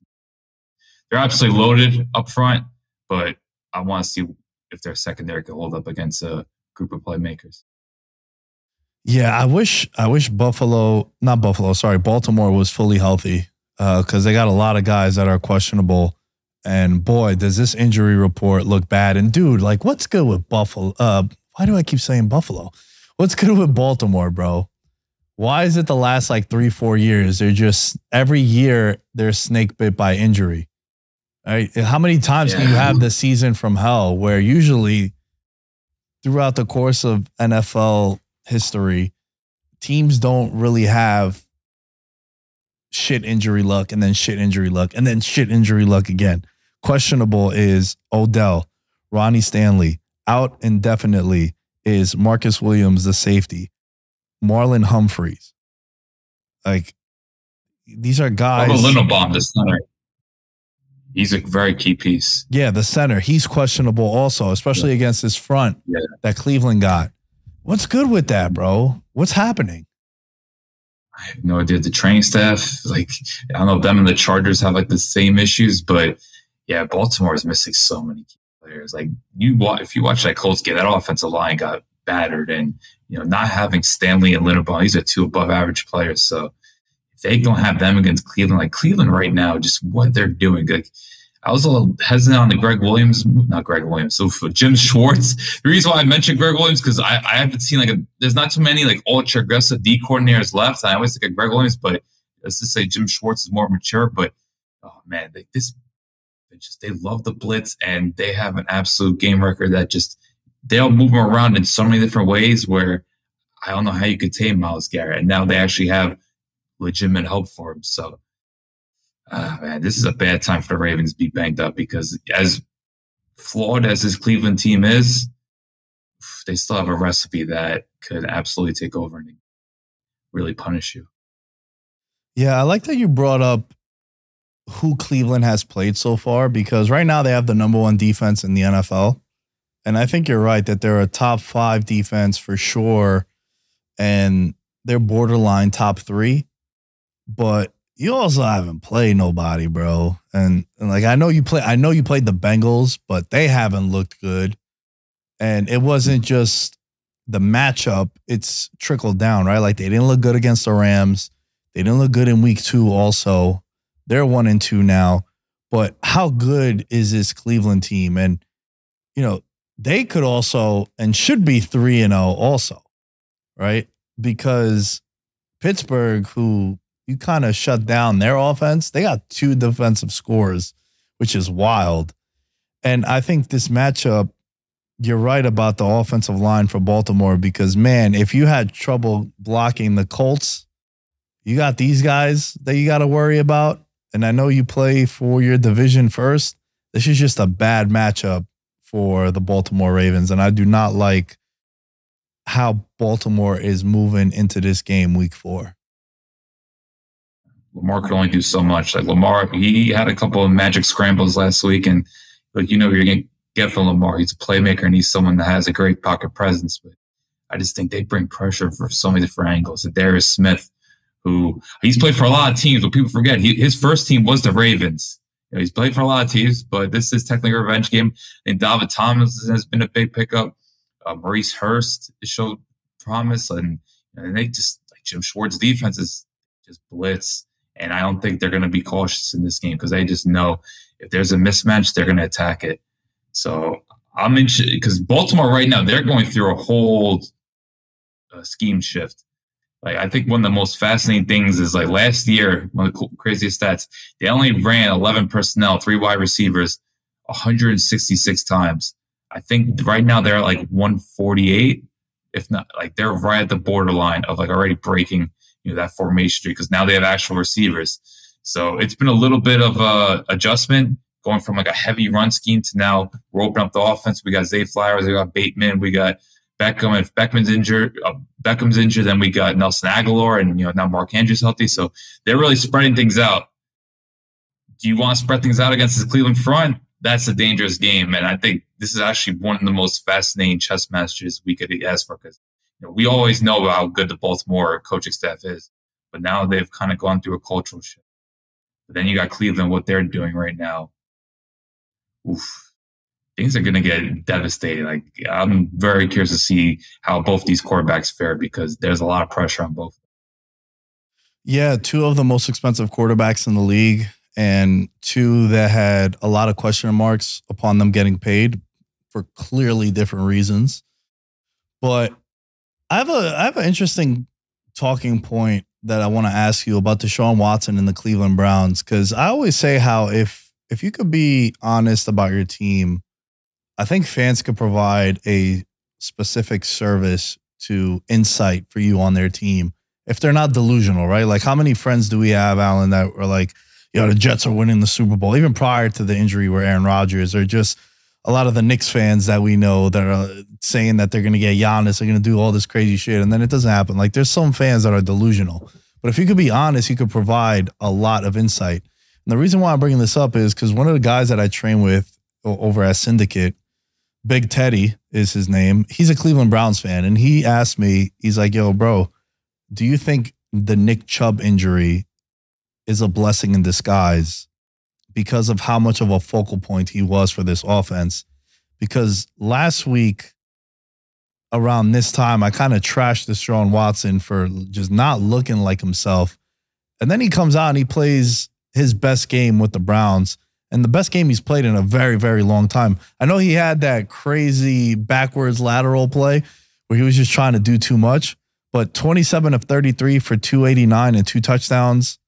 They're absolutely loaded up front, but I want to see if their secondary can hold up against a group of playmakers.
Yeah, I wish I wish Buffalo, not Buffalo, sorry, Baltimore was fully healthy because uh, they got a lot of guys that are questionable. And boy, does this injury report look bad. And dude, like, what's good with Buffalo? Uh, why do I keep saying Buffalo? What's good with Baltimore, bro? Why is it the last like three, four years? They're just every year they're snake bit by injury. Right? How many times yeah. can you have the season from hell where usually throughout the course of NFL history, teams don't really have shit injury luck and then shit injury luck and then shit injury luck again. Questionable is Odell, Ronnie Stanley, out indefinitely is Marcus Williams, the safety, Marlon Humphreys. Like these are guys.
What Linderbaum, the center? He's a very key piece.
Yeah, the center. He's questionable also, especially yeah. against this front yeah. that Cleveland got. What's good with that, bro? What's happening?
I have no idea. The training staff, like, I don't know if them and the Chargers have like the same issues, but yeah, Baltimore is missing so many key players. Like, you if you watch that Colts game, that offensive line got battered, and you know, not having Stanley and Linderbaum, these are two above average players. So if they don't have them against Cleveland, like Cleveland right now, just what they're doing, like I was a little hesitant on the Gregg Williams, not Gregg Williams, so for Jim Schwartz. *laughs* The reason why I mentioned Gregg Williams because I, I haven't seen like a there's not too many like ultra aggressive D coordinators left. I always think of Gregg Williams, but let's just say Jim Schwartz is more mature. But oh man, they, this they just they love the blitz and they have an absolute game record that just they'll move them around in so many different ways where I don't know how you could tame Myles Garrett. And now they actually have legitimate help for him. So uh, man, this is a bad time for the Ravens to be banged up because as flawed as this Cleveland team is, they still have a recipe that could absolutely take over and really punish you.
Yeah, I like that you brought up who Cleveland has played so far because right now they have the number one defense in the NFL. And I think you're right that they're a top five defense for sure. And they're borderline top three. But you also haven't played nobody, bro. And, and, like I know you play I know you played the Bengals, but they haven't looked good. And it wasn't just the matchup, it's trickled down, right? Like they didn't look good against the Rams. They didn't look good in week 2 also. They're 1 and 2 now. But how good is this Cleveland team and you know, they could also and should be 3 and 0 also, right? Because Pittsburgh who you kind of shut down their offense. They got two defensive scores, which is wild. And I think this matchup, you're right about the offensive line for Baltimore because, man, if you had trouble blocking the Colts, you got these guys that you got to worry about. And I know you play for your division first. This is just a bad matchup for the Baltimore Ravens. And I do not like how Baltimore is moving into this game week four.
Lamar could only do so much. Like Lamar, he had a couple of magic scrambles last week, and like you know, you're gonna get from Lamar. He's a playmaker and he's someone that has a great pocket presence. But I just think they bring pressure for so many different angles. And Darius Smith, who he's played for a lot of teams, but people forget he, his first team was the Ravens. You know, he's played for a lot of teams, but this is technically a revenge game. And David Thomas has been a big pickup. Uh, Maurice Hurst showed promise, and and they just like Jim Schwartz defense is just blitz. And I don't think they're going to be cautious in this game because they just know if there's a mismatch, they're going to attack it. So I'm in because Baltimore right now they're going through a whole uh, scheme shift. Like I think one of the most fascinating things is like last year, one of the craziest stats, they only ran 11 personnel, three wide receivers, 166 times. I think right now they're at like 148, if not like they're right at the borderline of like already breaking know that formation because now they have actual receivers. So it's been a little bit of a adjustment going from like a heavy run scheme to now we're opening up the offense. We got Zay Flowers, we got Bateman, we got Beckham. If Beckman's injured, uh, Beckham's injured, then we got Nelson Agholor, and you know now Mark Andrews healthy. So they're really spreading things out. Do you want to spread things out against the Cleveland front? That's a dangerous game, and I think this is actually one of the most fascinating chess matches we could ask for because you know, we always know how good the Baltimore coaching staff is, but now they've kind of gone through a cultural shift. But then you got Cleveland, what they're doing right now. Oof, things are going to get devastating. Like I'm very curious to see how both these quarterbacks fare because there's a lot of pressure on both.
Yeah, two of the most expensive quarterbacks in the league, and two that had a lot of question marks upon them getting paid for clearly different reasons. But I have a I have an interesting talking point that I want to ask you about Deshaun Watson and the Cleveland Browns because I always say how if if you could be honest about your team, I think fans could provide a specific service to insight for you on their team if they're not delusional, right? Like how many friends do we have, Allen, that were like, you know, the Jets are winning the Super Bowl, even prior to the injury where Aaron Rodgers, or just a lot of the Knicks fans that we know that are saying that they're going to get Giannis, they're going to do all this crazy shit, and then it doesn't happen. Like there's some fans that are delusional, but if you could be honest, you could provide a lot of insight. And the reason why I'm bringing this up is because one of the guys that I train with over at Syndicate, Big Teddy is his name. He's a Cleveland Browns fan, and he asked me, he's like, "Yo, bro, do you think the Nick Chubb injury is a blessing in disguise because of how much of a focal point he was for this offense?" Because last week around this time, I kind of trashed the Deshaun Watson for just not looking like himself. And then he comes out and he plays his best game with the Browns and the best game he's played in a very, very long time. I know he had that crazy backwards lateral play where he was just trying to do too much, but 27 of 33 for 289 and two touchdowns,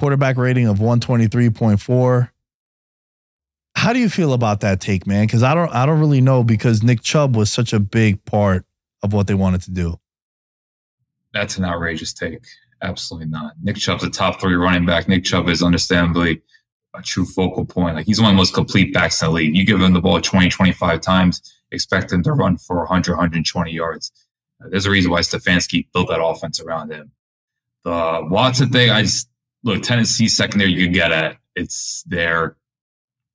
quarterback rating of 123.4. How do you feel about that take, man? Because I don't, I don't really know because Nick Chubb was such a big part of what they wanted to do.
That's an outrageous take. Absolutely not. Nick Chubb's a top three running back. Nick Chubb is understandably a true focal point. Like he's one of the most complete backs in the league. You give him the ball 20, 25 times, expect him to run for 100, 120 yards. There's a reason why Stefanski built that offense around him. The Watson thing, I just look Tennessee secondary you get at. It's they're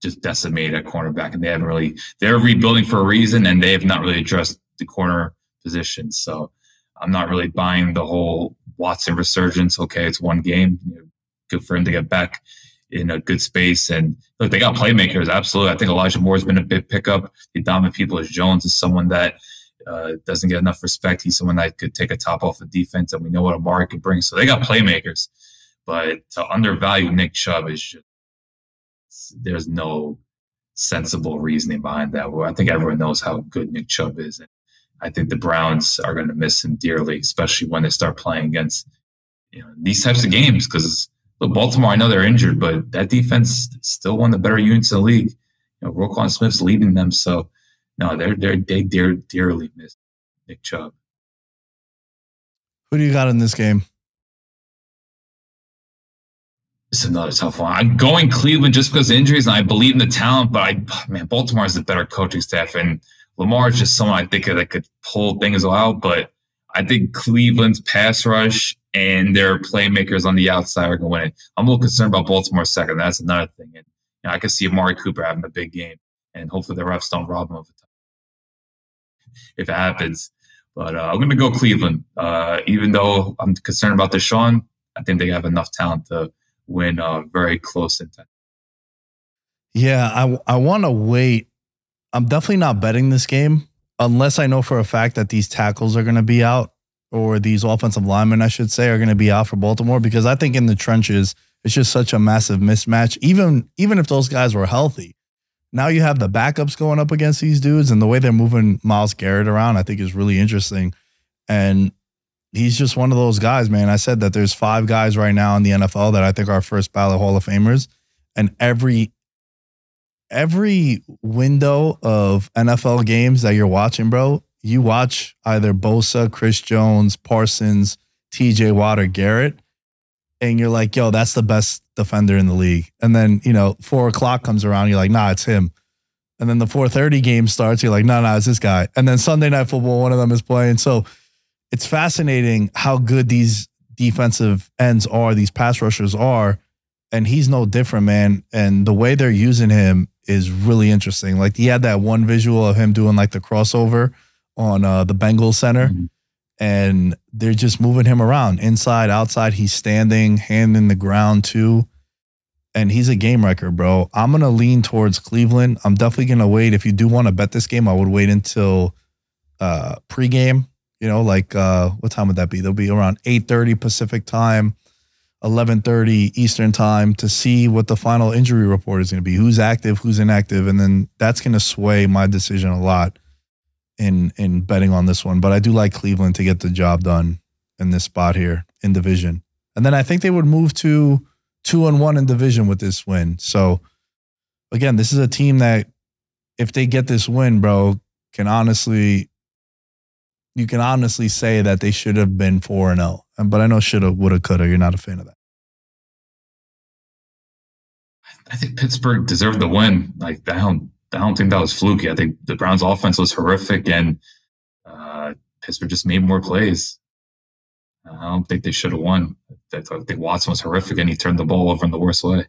just decimated at cornerback, and they haven't really they're rebuilding for a reason, and they have not really addressed the corner position. So I'm not really buying the whole Watson resurgence. Okay, it's one game. Good for him to get back in a good space. And look, they got playmakers. Absolutely. I think Elijah Moore has been a big pickup. Donovan Peoples-Jones is someone that uh, doesn't get enough respect. He's someone that could take a top off the defense, and we know what Amari could bring. So they got playmakers. But to undervalue Nick Chubb is just, there's no sensible reasoning behind that. Well, I think everyone knows how good Nick Chubb is. And I think the Browns are going to miss him dearly, especially when they start playing against you know these types of games. Because Baltimore, I know they're injured, but that defense still one of the better units in the league. You know, Roquan Smith's leading them, so no, they're they're they dear, dearly miss Nick Chubb.
Who do you got in this game?
Another tough one. I'm going Cleveland just because injuries, and I believe in the talent. But I, man, Baltimore has a better coaching staff, and Lamar is just someone I think that could pull things out, but I think Cleveland's pass rush and their playmakers on the outside are going to win it. I'm a little concerned about Baltimore second. That's another thing. And you know, I can see Amari Cooper having a big game, and hopefully the refs don't rob him of it if it happens. But uh, I'm going to go Cleveland. Uh, even though I'm concerned about Deshaun, I think they have enough talent to win uh, very close in time.
Yeah, I I want to wait I'm definitely not betting this game unless I know for a fact that these tackles are going to be out or these offensive linemen, I should say, are going to be out for Baltimore because I think in the trenches it's just such a massive mismatch. Even even if those guys were healthy, now you have the backups going up against these dudes, and the way they're moving Myles Garrett around, I think is really interesting. And he's just one of those guys, man. I said that there's five guys right now in the NFL that I think are first ballot Hall of Famers, and every every window of NFL games that you're watching, bro, you watch either Bosa, Chris Jones, Parsons, TJ Watt, or Garrett, and you're like, yo, that's the best defender in the league. And then, you know, four o'clock comes around, you're like, nah, it's him. And then the 4:30 game starts, you're like, no, no, it's this guy. And then Sunday night football, one of them is playing. So it's fascinating how good these defensive ends are, these pass rushers are. And he's no different, man. And the way they're using him is really interesting. Like he had that one visual of him doing like the crossover on uh, the Bengals center.
Mhm.
And they're just moving him around inside, outside. He's standing, hand in the ground too. And he's a game wrecker, bro. I'm gonna lean towards Cleveland. I'm definitely gonna wait. If you do want to bet this game, I would wait until uh pregame. You know, like uh what time would that be? They'll be around 8:30 Pacific time, 11:30 Eastern time to see what the final injury report is gonna be. Who's active, who's inactive, and then that's gonna sway my decision a lot in in betting on this one. But I do like Cleveland to get the job done in this spot here in division. And then I think they would move to two and one in division with this win. So again, this is a team that if they get this win, bro, can honestly you can honestly say that they should have been four and zero. But I know shoulda, woulda, coulda. You're not a fan of that.
I think Pittsburgh deserved the win. Like I don't, I don't think that was fluky. I think the Browns' offense was horrific, and uh, Pittsburgh just made more plays. I don't think they should have won. I think Watson was horrific, and he turned the ball over in the worst way.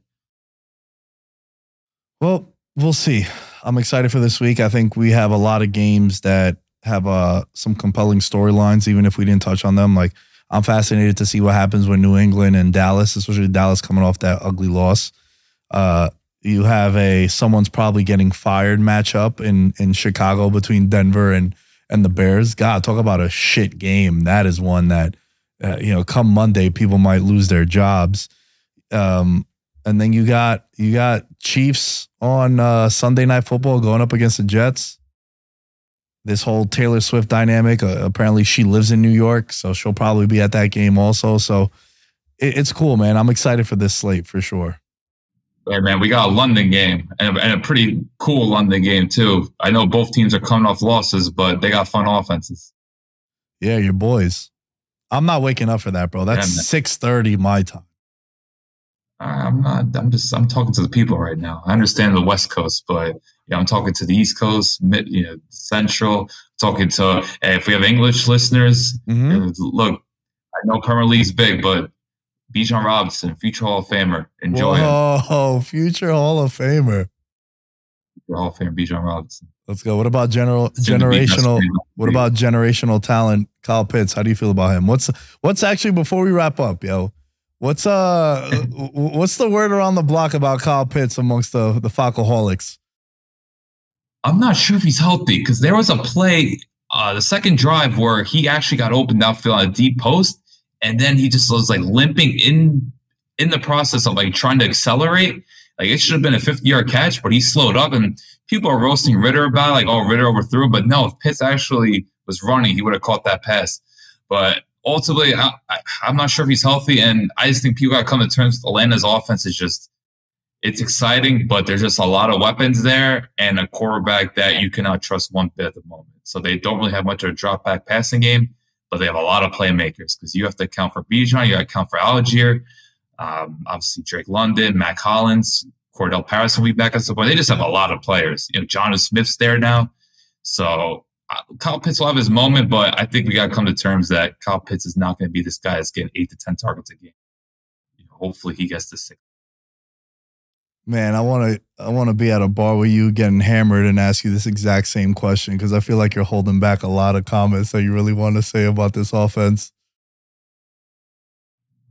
Well, we'll see. I'm excited for this week. I think we have a lot of games that have uh, some compelling storylines, even if we didn't touch on them. Like, I'm fascinated to see what happens with New England and Dallas, especially Dallas coming off that ugly loss. Uh, you have a someone's probably getting fired matchup in in Chicago between Denver and and the Bears. God, talk about a shit game. That is one that uh, you know, come Monday, people might lose their jobs. Um, and then you got you got Chiefs on uh, Sunday Night Football going up against the Jets. This whole Taylor Swift dynamic. Uh, apparently, she lives in New York, so she'll probably be at that game also. So it, it's cool, man. I'm excited for this slate for sure.
Hey man, we got a London game and, and a pretty cool London game too. I know both teams are coming off losses, but they got fun offenses.
Yeah, your boys. I'm not waking up for that, bro. That's six thirty my time.
I'm not. I'm just. I'm talking to the people right now. I understand the West Coast, but yeah, I'm talking to the East Coast, mid, you know, Central. Talking to. Hey, if we have English listeners,
Mhm.
look, I know Premier League's big, but Bijan Robinson, future Hall of Famer, enjoy.
Whoa, *laughs* future Hall of Famer.
Future Hall of Famer, Bijan Robinson.
Let's go. What about general
Soon to be best
generational? What about generational talent, Kyle Pitts? How do you feel about him? What's what's actually before we wrap up, yo? What's uh what's the word around the block about Kyle Pitts amongst the the Falcoholics?
I'm not sure if he's healthy because there was a play, uh, the second drive where he actually got open downfield on a deep post, and then he just was like limping in in the process of like trying to accelerate. Like it should have been a 50 yard catch, but he slowed up, and people are roasting Ridder about it, like, oh, Ridder overthrew. But no, if Pitts actually was running, he would have caught that pass. But ultimately, I, I'm not sure if he's healthy, and I just think people got to come to terms with Atlanta's offense is just it's exciting, but there's just a lot of weapons there and a quarterback that you cannot trust one bit at the moment. So they don't really have much of a drop back passing game, but they have a lot of playmakers because you have to account for Bijan, you got to account for Allgeier, um, obviously Drake London, Mack Hollins, Cordell Paris will be back at some point. They just have a lot of players. You know, Jonnu Smith's there now. So Kyle Pitts will have his moment, but I think we got to come to terms that Kyle Pitts is not going to be this guy that's getting eight to 10 targets a game. You know, hopefully he gets to six.
Man, I want to I want to be at a bar with you getting hammered and ask you this exact same question because I feel like you're holding back a lot of comments that you really want to say about this offense.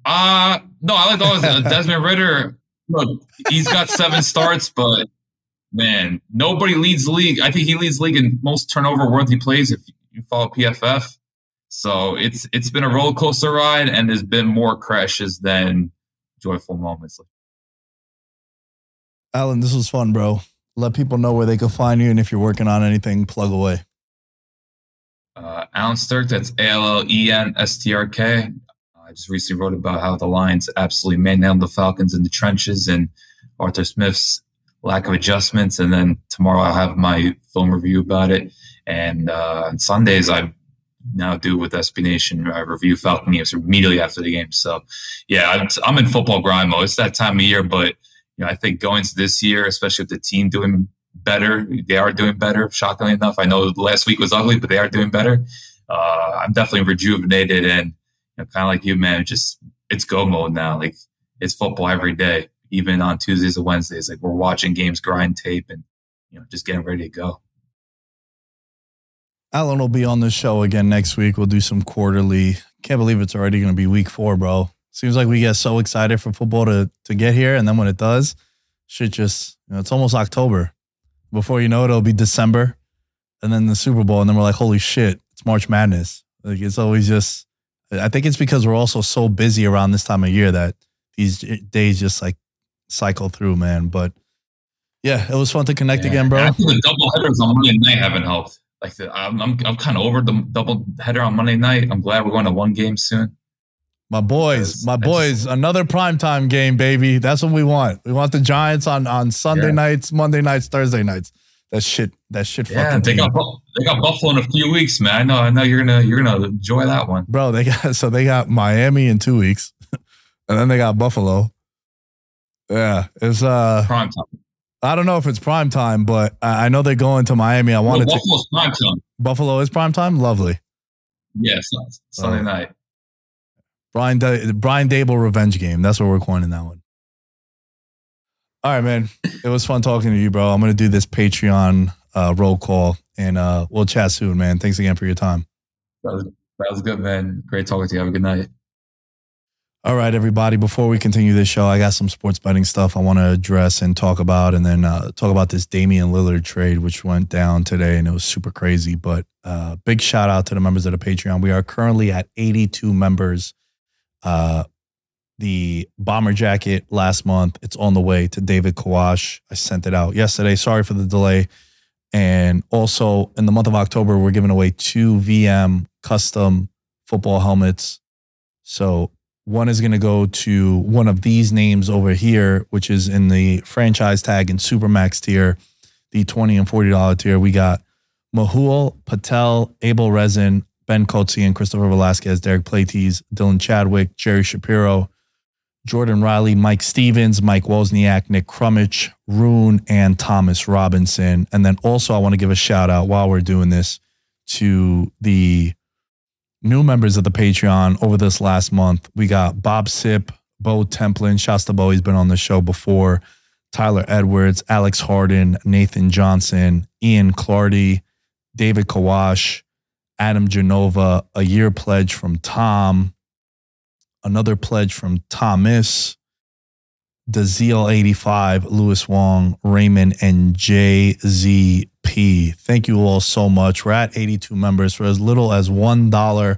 Uh no, I like those. Uh, *laughs* Desmond Ridder, look, he's got seven starts, but man, nobody leads the league. I think he leads the league in most turnover worthy plays if you follow PFF. So it's it's been a roller coaster ride, and there's been more crashes than joyful moments.
Allen, this was fun, bro. Let people know where they can find you and if you're working on anything, plug away.
Uh, Allen Strk, that's A L L E N S T R K. I just recently wrote about how the Lions absolutely manhandled the Falcons in the trenches and Arthur Smith's lack of adjustments. And then tomorrow I'll have my film review about it. And uh, on Sundays, I now do with SB Nation. I review Falcon games immediately after the game. So, yeah, I'm, I'm in football grind mode. It's that time of year, but you know, I think going to this year, especially with the team doing better, they are doing better. Shockingly enough, I know last week was ugly, but they are doing better. Uh, I'm definitely rejuvenated and you know, kind of like you, man. Just it's go mode now. Like it's football every day, even on Tuesdays and Wednesdays. Like we're watching games, grind tape, and you know, just getting ready to go.
Allen will be on the show again next week. We'll do some quarterly. Can't believe it's already going to be week four, bro. Seems like we get so excited for football to to get here, and then when it does, shit just you know, it's almost October. Before you know it, it'll be December, and then the Super Bowl, and then we're like, holy shit, it's March Madness. Like it's always just. I think it's because we're also so busy around this time of year that these days just like cycle through, man. But yeah, it was fun to connect
Yeah.
again, bro.
And I think the double headers on Monday night haven't helped. Like the, I'm, I'm, I'm kind of over the double header on Monday night. I'm glad we're going to one game soon.
My boys, my
I just-
boys, another primetime game, baby. That's what we want. We want the Giants on on Sunday
Yeah.
nights, Monday nights, Thursday nights. That shit, that shit
Yeah,
fucking
they
team.
got Bu- they got Buffalo in a few weeks, man. I know, I know you're gonna you're gonna enjoy that one.
Bro, they got *laughs* so they got Miami in two weeks. *laughs* and then they got Buffalo. Yeah. It's uh
Prime time.
I don't know if it's prime time, but I I know they're going to Miami. I
Well,
wanted to
Buffalo's prime time.
Buffalo is prime time. Lovely.
Yes, Sunday
Oh.
night.
Brian da- Brian Daboll revenge game. That's what we're coining that one. All right, man. It was fun talking to you, bro. I'm gonna do this Patreon uh, roll call, and uh, we'll chat soon, man. Thanks again for your time.
That was, that was good, man. Great talking to you. Have a good night.
All right, everybody. Before we continue this show, I got some sports betting stuff I want to address and talk about, and then uh, talk about this Damian Lillard trade, which went down today, and it was super crazy. But uh, big shout out to the members of the Patreon. We are currently at 82 members. Uh, the bomber jacket last month, it's on the way to David Kawash. I sent it out yesterday. Sorry for the delay. And also in the month of October, we're giving away two VM custom football helmets. So one is going to go to one of these names over here, which is in the franchise tag and Supermax tier, the 20 and $40 tier. We got Mahul, Patel, Abel Rezin, Ben Coetzee, and Christopher Velasquez, Derek Platees, Dylan Chadwick, Jerry Shapiro, Jordan Riley, Mike Stevens, Mike Wozniak, Nick Crummich, Rune, and Thomas Robinson. And then also, I want to give a shout out while we're doing this to the new members of the Patreon over this last month. We got Bob Sip, Bo Templin, Shasta Bo, he's been on the show before, Tyler Edwards, Alex Harden, Nathan Johnson, Ian Clardy, David Kawash, Adam Genova, a year pledge from Tom, another pledge from Thomas, Daziel 85, Louis Wong, Raymond, and JZP. Thank you all so much. We're at 82 members for as little as $1,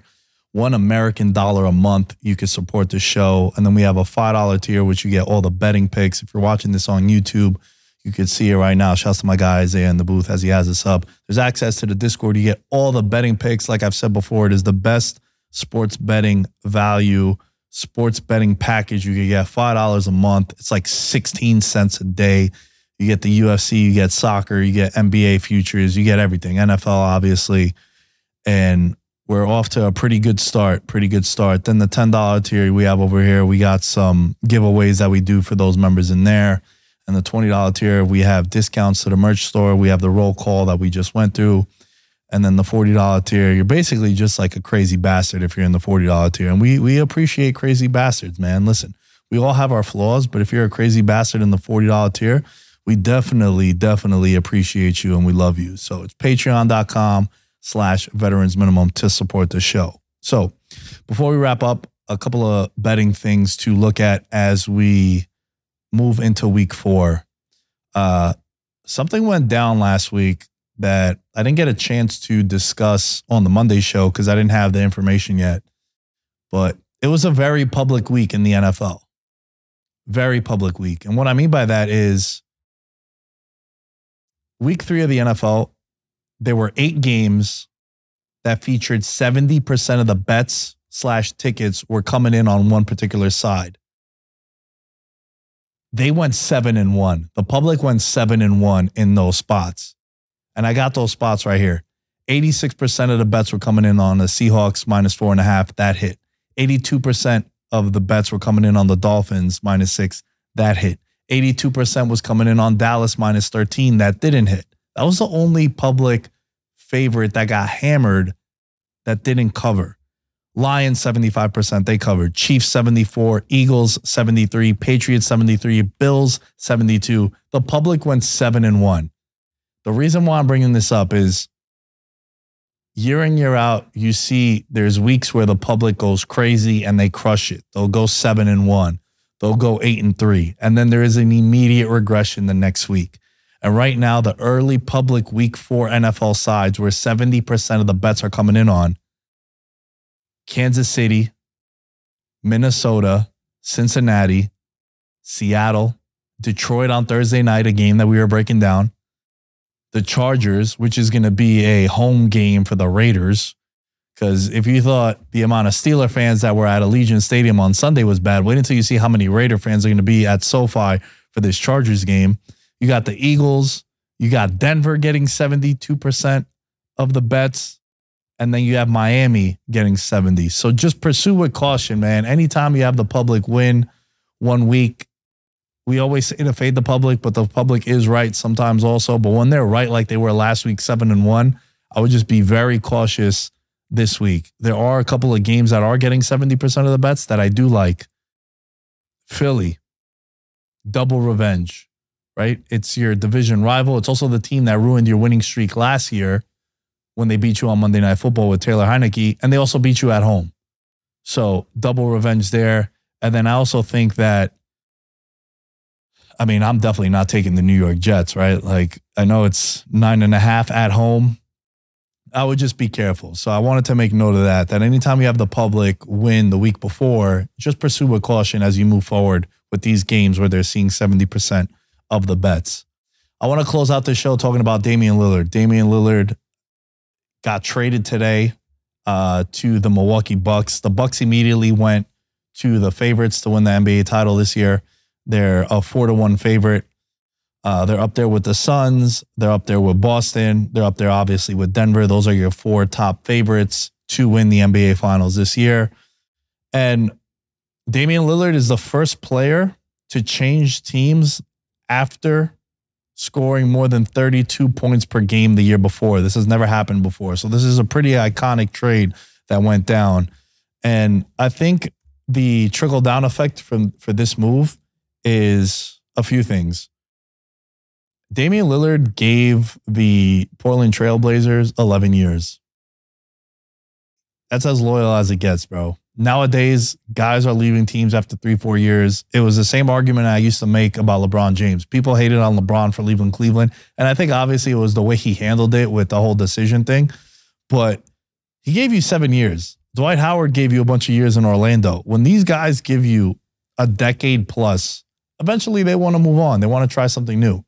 one American dollar a month. You can support the show. And then we have a $5 tier, which you get all the betting picks. If you're watching this on YouTube, you can see it right now. Shouts to my guy Isaiah in the booth as he has this up. There's access to the Discord. You get all the betting picks. Like I've said before, it is the best sports betting value, sports betting package. You can get $5 a month. It's like 16 cents a day. You get the UFC, you get soccer, you get NBA futures, you get everything. NFL, obviously. And we're off to a pretty good start. Pretty good start. Then the $10 tier we have over here, we got some giveaways that we do for those members in there. And the $20 tier, we have discounts to the merch store. We have the roll call that we just went through. And then the $40 tier, you're basically just like a crazy bastard if you're in the $40 tier. And we we appreciate crazy bastards, man. Listen, we all have our flaws, but if you're a crazy bastard in the $40 tier, we definitely, definitely appreciate you and we love you. So it's patreon.com slash veterans minimum to support the show. So before we wrap up, a couple of betting things to look at as we move into week four. Uh, something went down last week that I didn't get a chance to discuss on the Monday show because I didn't have the information yet. But it was a very public week in the NFL. Very public week. And what I mean by that is week three of the NFL, there were eight games that featured 70% of the bets slash tickets were coming in on one particular side. They went seven and one. The public went seven and one in those spots. And I got those spots right here. 86% of the bets were coming in on the Seahawks minus four and a half. That hit. 82% of the bets were coming in on the Dolphins minus six. That hit. 82% was coming in on Dallas minus 13. That didn't hit. That was the only public favorite that got hammered that didn't cover. Lions 75%, they covered. Chiefs 74, Eagles 73, Patriots 73, Bills 72. The public went 7 and 1. The reason why I'm bringing this up is year in year out you see there's weeks where the public goes crazy and they crush it. They'll go 7 and 1. They'll go 8 and 3 and then there is an immediate regression the next week. And right now, the early public week four NFL sides where 70% of the bets are coming in on Kansas City, Minnesota, Cincinnati, Seattle, Detroit on Thursday night, a game that we were breaking down, the Chargers, which is going to be a home game for the Raiders. Because if you thought the amount of Steeler fans that were at Allegiant Stadium on Sunday was bad, wait until you see how many Raider fans are going to be at SoFi for this Chargers game. You got the Eagles. You got Denver getting 72% of the bets. And then you have Miami getting 70. So just pursue with caution, man. Anytime you have the public win one week, we always say to fade the public, but the public is right sometimes also. But when they're right, like they were last week, seven and one, I would just be very cautious this week. There are a couple of games that are getting 70% of the bets that I do like. Philly, double revenge right? It's your division rival. It's also the team that ruined your winning streak last year when they beat you on Monday Night Football with Taylor Heinicke, and they also beat you at home. So double revenge there. And then I also think that, I mean, I'm definitely not taking the New York Jets, right? Like, I know it's nine and a half at home. I would just be careful. So I wanted to make note of that, that anytime you have the public win the week before, just pursue with caution as you move forward with these games where they're seeing 70% of the bets. I want to close out the show talking about Damian Lillard. Damian Lillard got traded today uh, to the Milwaukee Bucks. The Bucks immediately went to the favorites to win the NBA title this year. They're a four to one favorite. Uh, they're up there with the Suns. They're up there with Boston. They're up there, obviously, with Denver. Those are your four top favorites to win the NBA Finals this year. And Damian Lillard is the first player to change teams after scoring more than 32 points per game the year before. This has never happened before. So this is a pretty iconic trade that went down. And I think the trickle down effect from for this move is a few things. Damian Lillard gave the Portland Trailblazers 11 years. That's as loyal as it gets, bro. Nowadays guys are leaving teams after three four years. It was the same argument i used to make about lebron james. People hated on lebron for leaving cleveland and i think obviously it was the way he handled it with the whole decision thing but he gave you seven years. Dwight howard gave you a bunch of years in orlando. When these guys give you a decade plus eventually they want to move on they want to try something new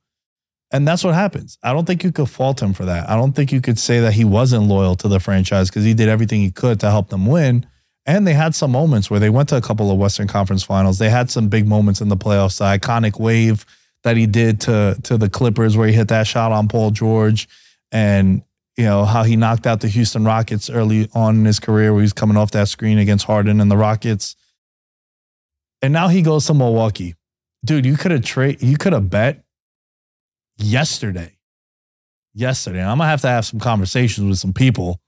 and that's what happens i don't think you could fault him for that i don't think you could say that he wasn't loyal to the franchise because he did everything he could to help them win and they had some moments where they went to a couple of Western Conference finals. They had some big moments in the playoffs. The iconic wave that he did to to the Clippers where he hit that shot on Paul George and you know how he knocked out the Houston Rockets early on in his career where he was coming off that screen against Harden and the Rockets. And now he goes to Milwaukee. Dude, you could have trade you could have bet yesterday. Yesterday. I'm gonna have to have some conversations with some people,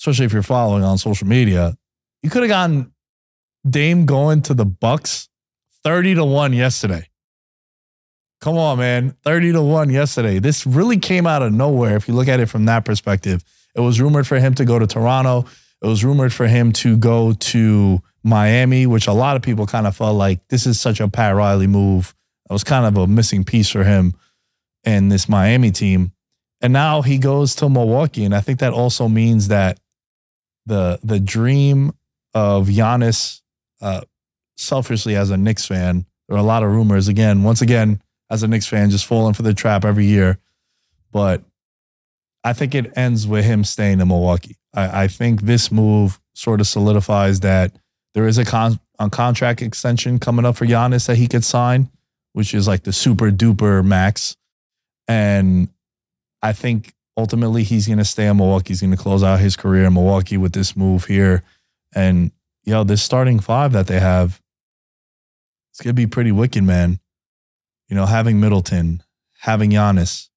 especially if you're following on social media you could have gotten Dame going to the Bucks 30 to 1 yesterday. Come on, man. 30 to 1 yesterday. This really came out of nowhere if you look at it from that perspective. It was rumored for him to go to Toronto. It was rumored for him to go to Miami, which a lot of people kind of felt like this is such a Pat Riley move. It was kind of a missing piece for him and this Miami team. And now he goes to Milwaukee. And I think that also means that the the dream of Giannis, uh, selfishly as a Knicks fan, there are a lot of rumors. Again, once again, as a Knicks fan, just falling for the trap every year. But I think it ends with him staying in Milwaukee. I, I think this move sort of solidifies that there is a, con- a contract extension coming up for Giannis that he could sign, which is like the super duper max. And I think ultimately he's going to stay in Milwaukee. He's going to close out his career in Milwaukee with this move here. And, yo, this starting five that they have, it's going to be pretty wicked, man. You know, having Middleton, having Giannis,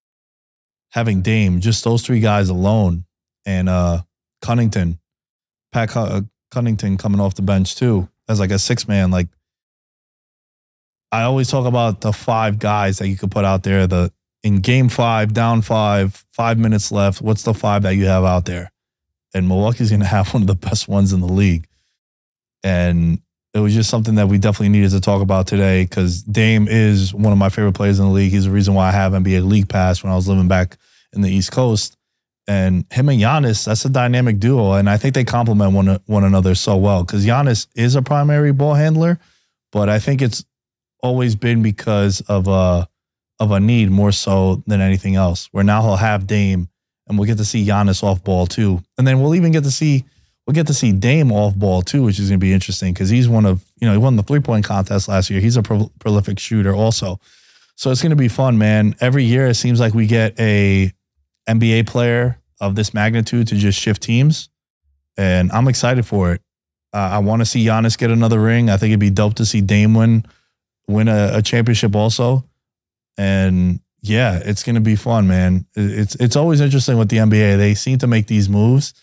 having Dame, just those three guys alone, and uh Connaughton, Pat uh, Connaughton coming off the bench too as like a six man. Like I always talk about the five guys that you could put out there. The in game five, down five, five minutes left. What's the five that you have out there? And Milwaukee's going *laughs* to have one of the best ones in the league. And it was just something that we definitely needed to talk about today because Dame is one of my favorite players in the league. He's the reason why I have NBA League Pass when I was living back in the East Coast. And him and Giannis, that's a dynamic duo. And I think they complement one, one another so well because Giannis is a primary ball handler, but I think it's always been because of a, of a need more so than anything else, where now he'll have Dame and we'll get to see Giannis off ball too. And then we'll even get to see we'll get to see Dame off ball too, which is going to be interesting because he's one of you know he won the three point contest last year. He's a pro- prolific shooter also, so it's going to be fun, man. Every year it seems like we get a NBA player of this magnitude to just shift teams, and I'm excited for it. Uh, I want to see Giannis get another ring. I think it'd be dope to see Dame win win a, a championship also, and yeah, it's going to be fun, man. It's it's always interesting with the NBA. They seem to make these moves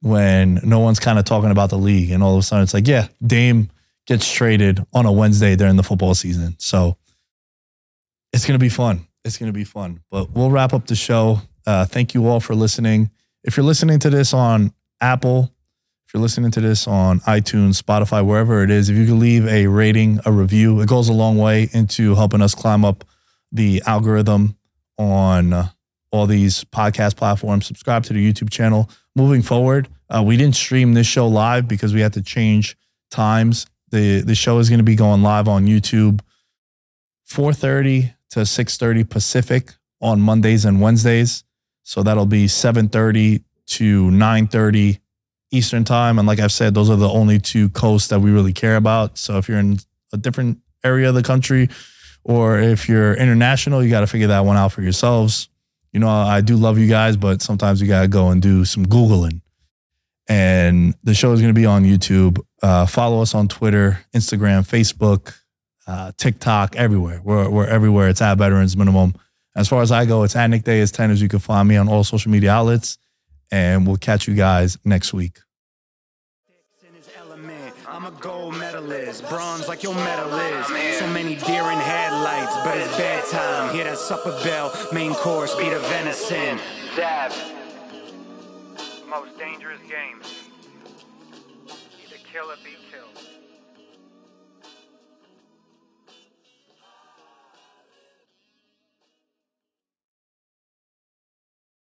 when no one's kind of talking about the league. And all of a sudden it's like, yeah, Dame gets traded on a Wednesday during the football season. So it's going to be fun. It's going to be fun. But we'll wrap up the show. Uh, thank you all for listening. If you're listening to this on Apple, if you're listening to this on iTunes, Spotify, wherever it is, if you could leave a rating, a review, it goes a long way into helping us climb up the algorithm on uh, all these podcast platforms. Subscribe to the YouTube channel moving forward. Uh, we didn't stream this show live because we had to change times. the The show is going to be going live on YouTube, four thirty to six thirty Pacific on Mondays and Wednesdays. So that'll be seven thirty to nine thirty Eastern time. And like I've said, those are the only two coasts that we really care about. So if you're in a different area of the country, or if you're international, you got to figure that one out for yourselves you know, I do love you guys, but sometimes you got to go and do some Googling. And the show is going to be on YouTube. Uh, follow us on Twitter, Instagram, Facebook, uh, TikTok, everywhere. We're, we're everywhere. It's at Veterans Minimum. As far as I go, it's at Nick Dais 10 as you can find me on all social media outlets. And we'll catch you guys next week.
I'm medalist, bronze like your medal is. So many deer in headlights, but it's bedtime. Hear that supper bell, main course be the venison.
Dab. Most dangerous game. Either kill or be killed.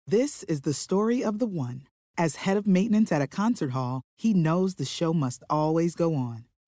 This is the story of the one. As head of maintenance at a concert hall, he knows the show must always go on.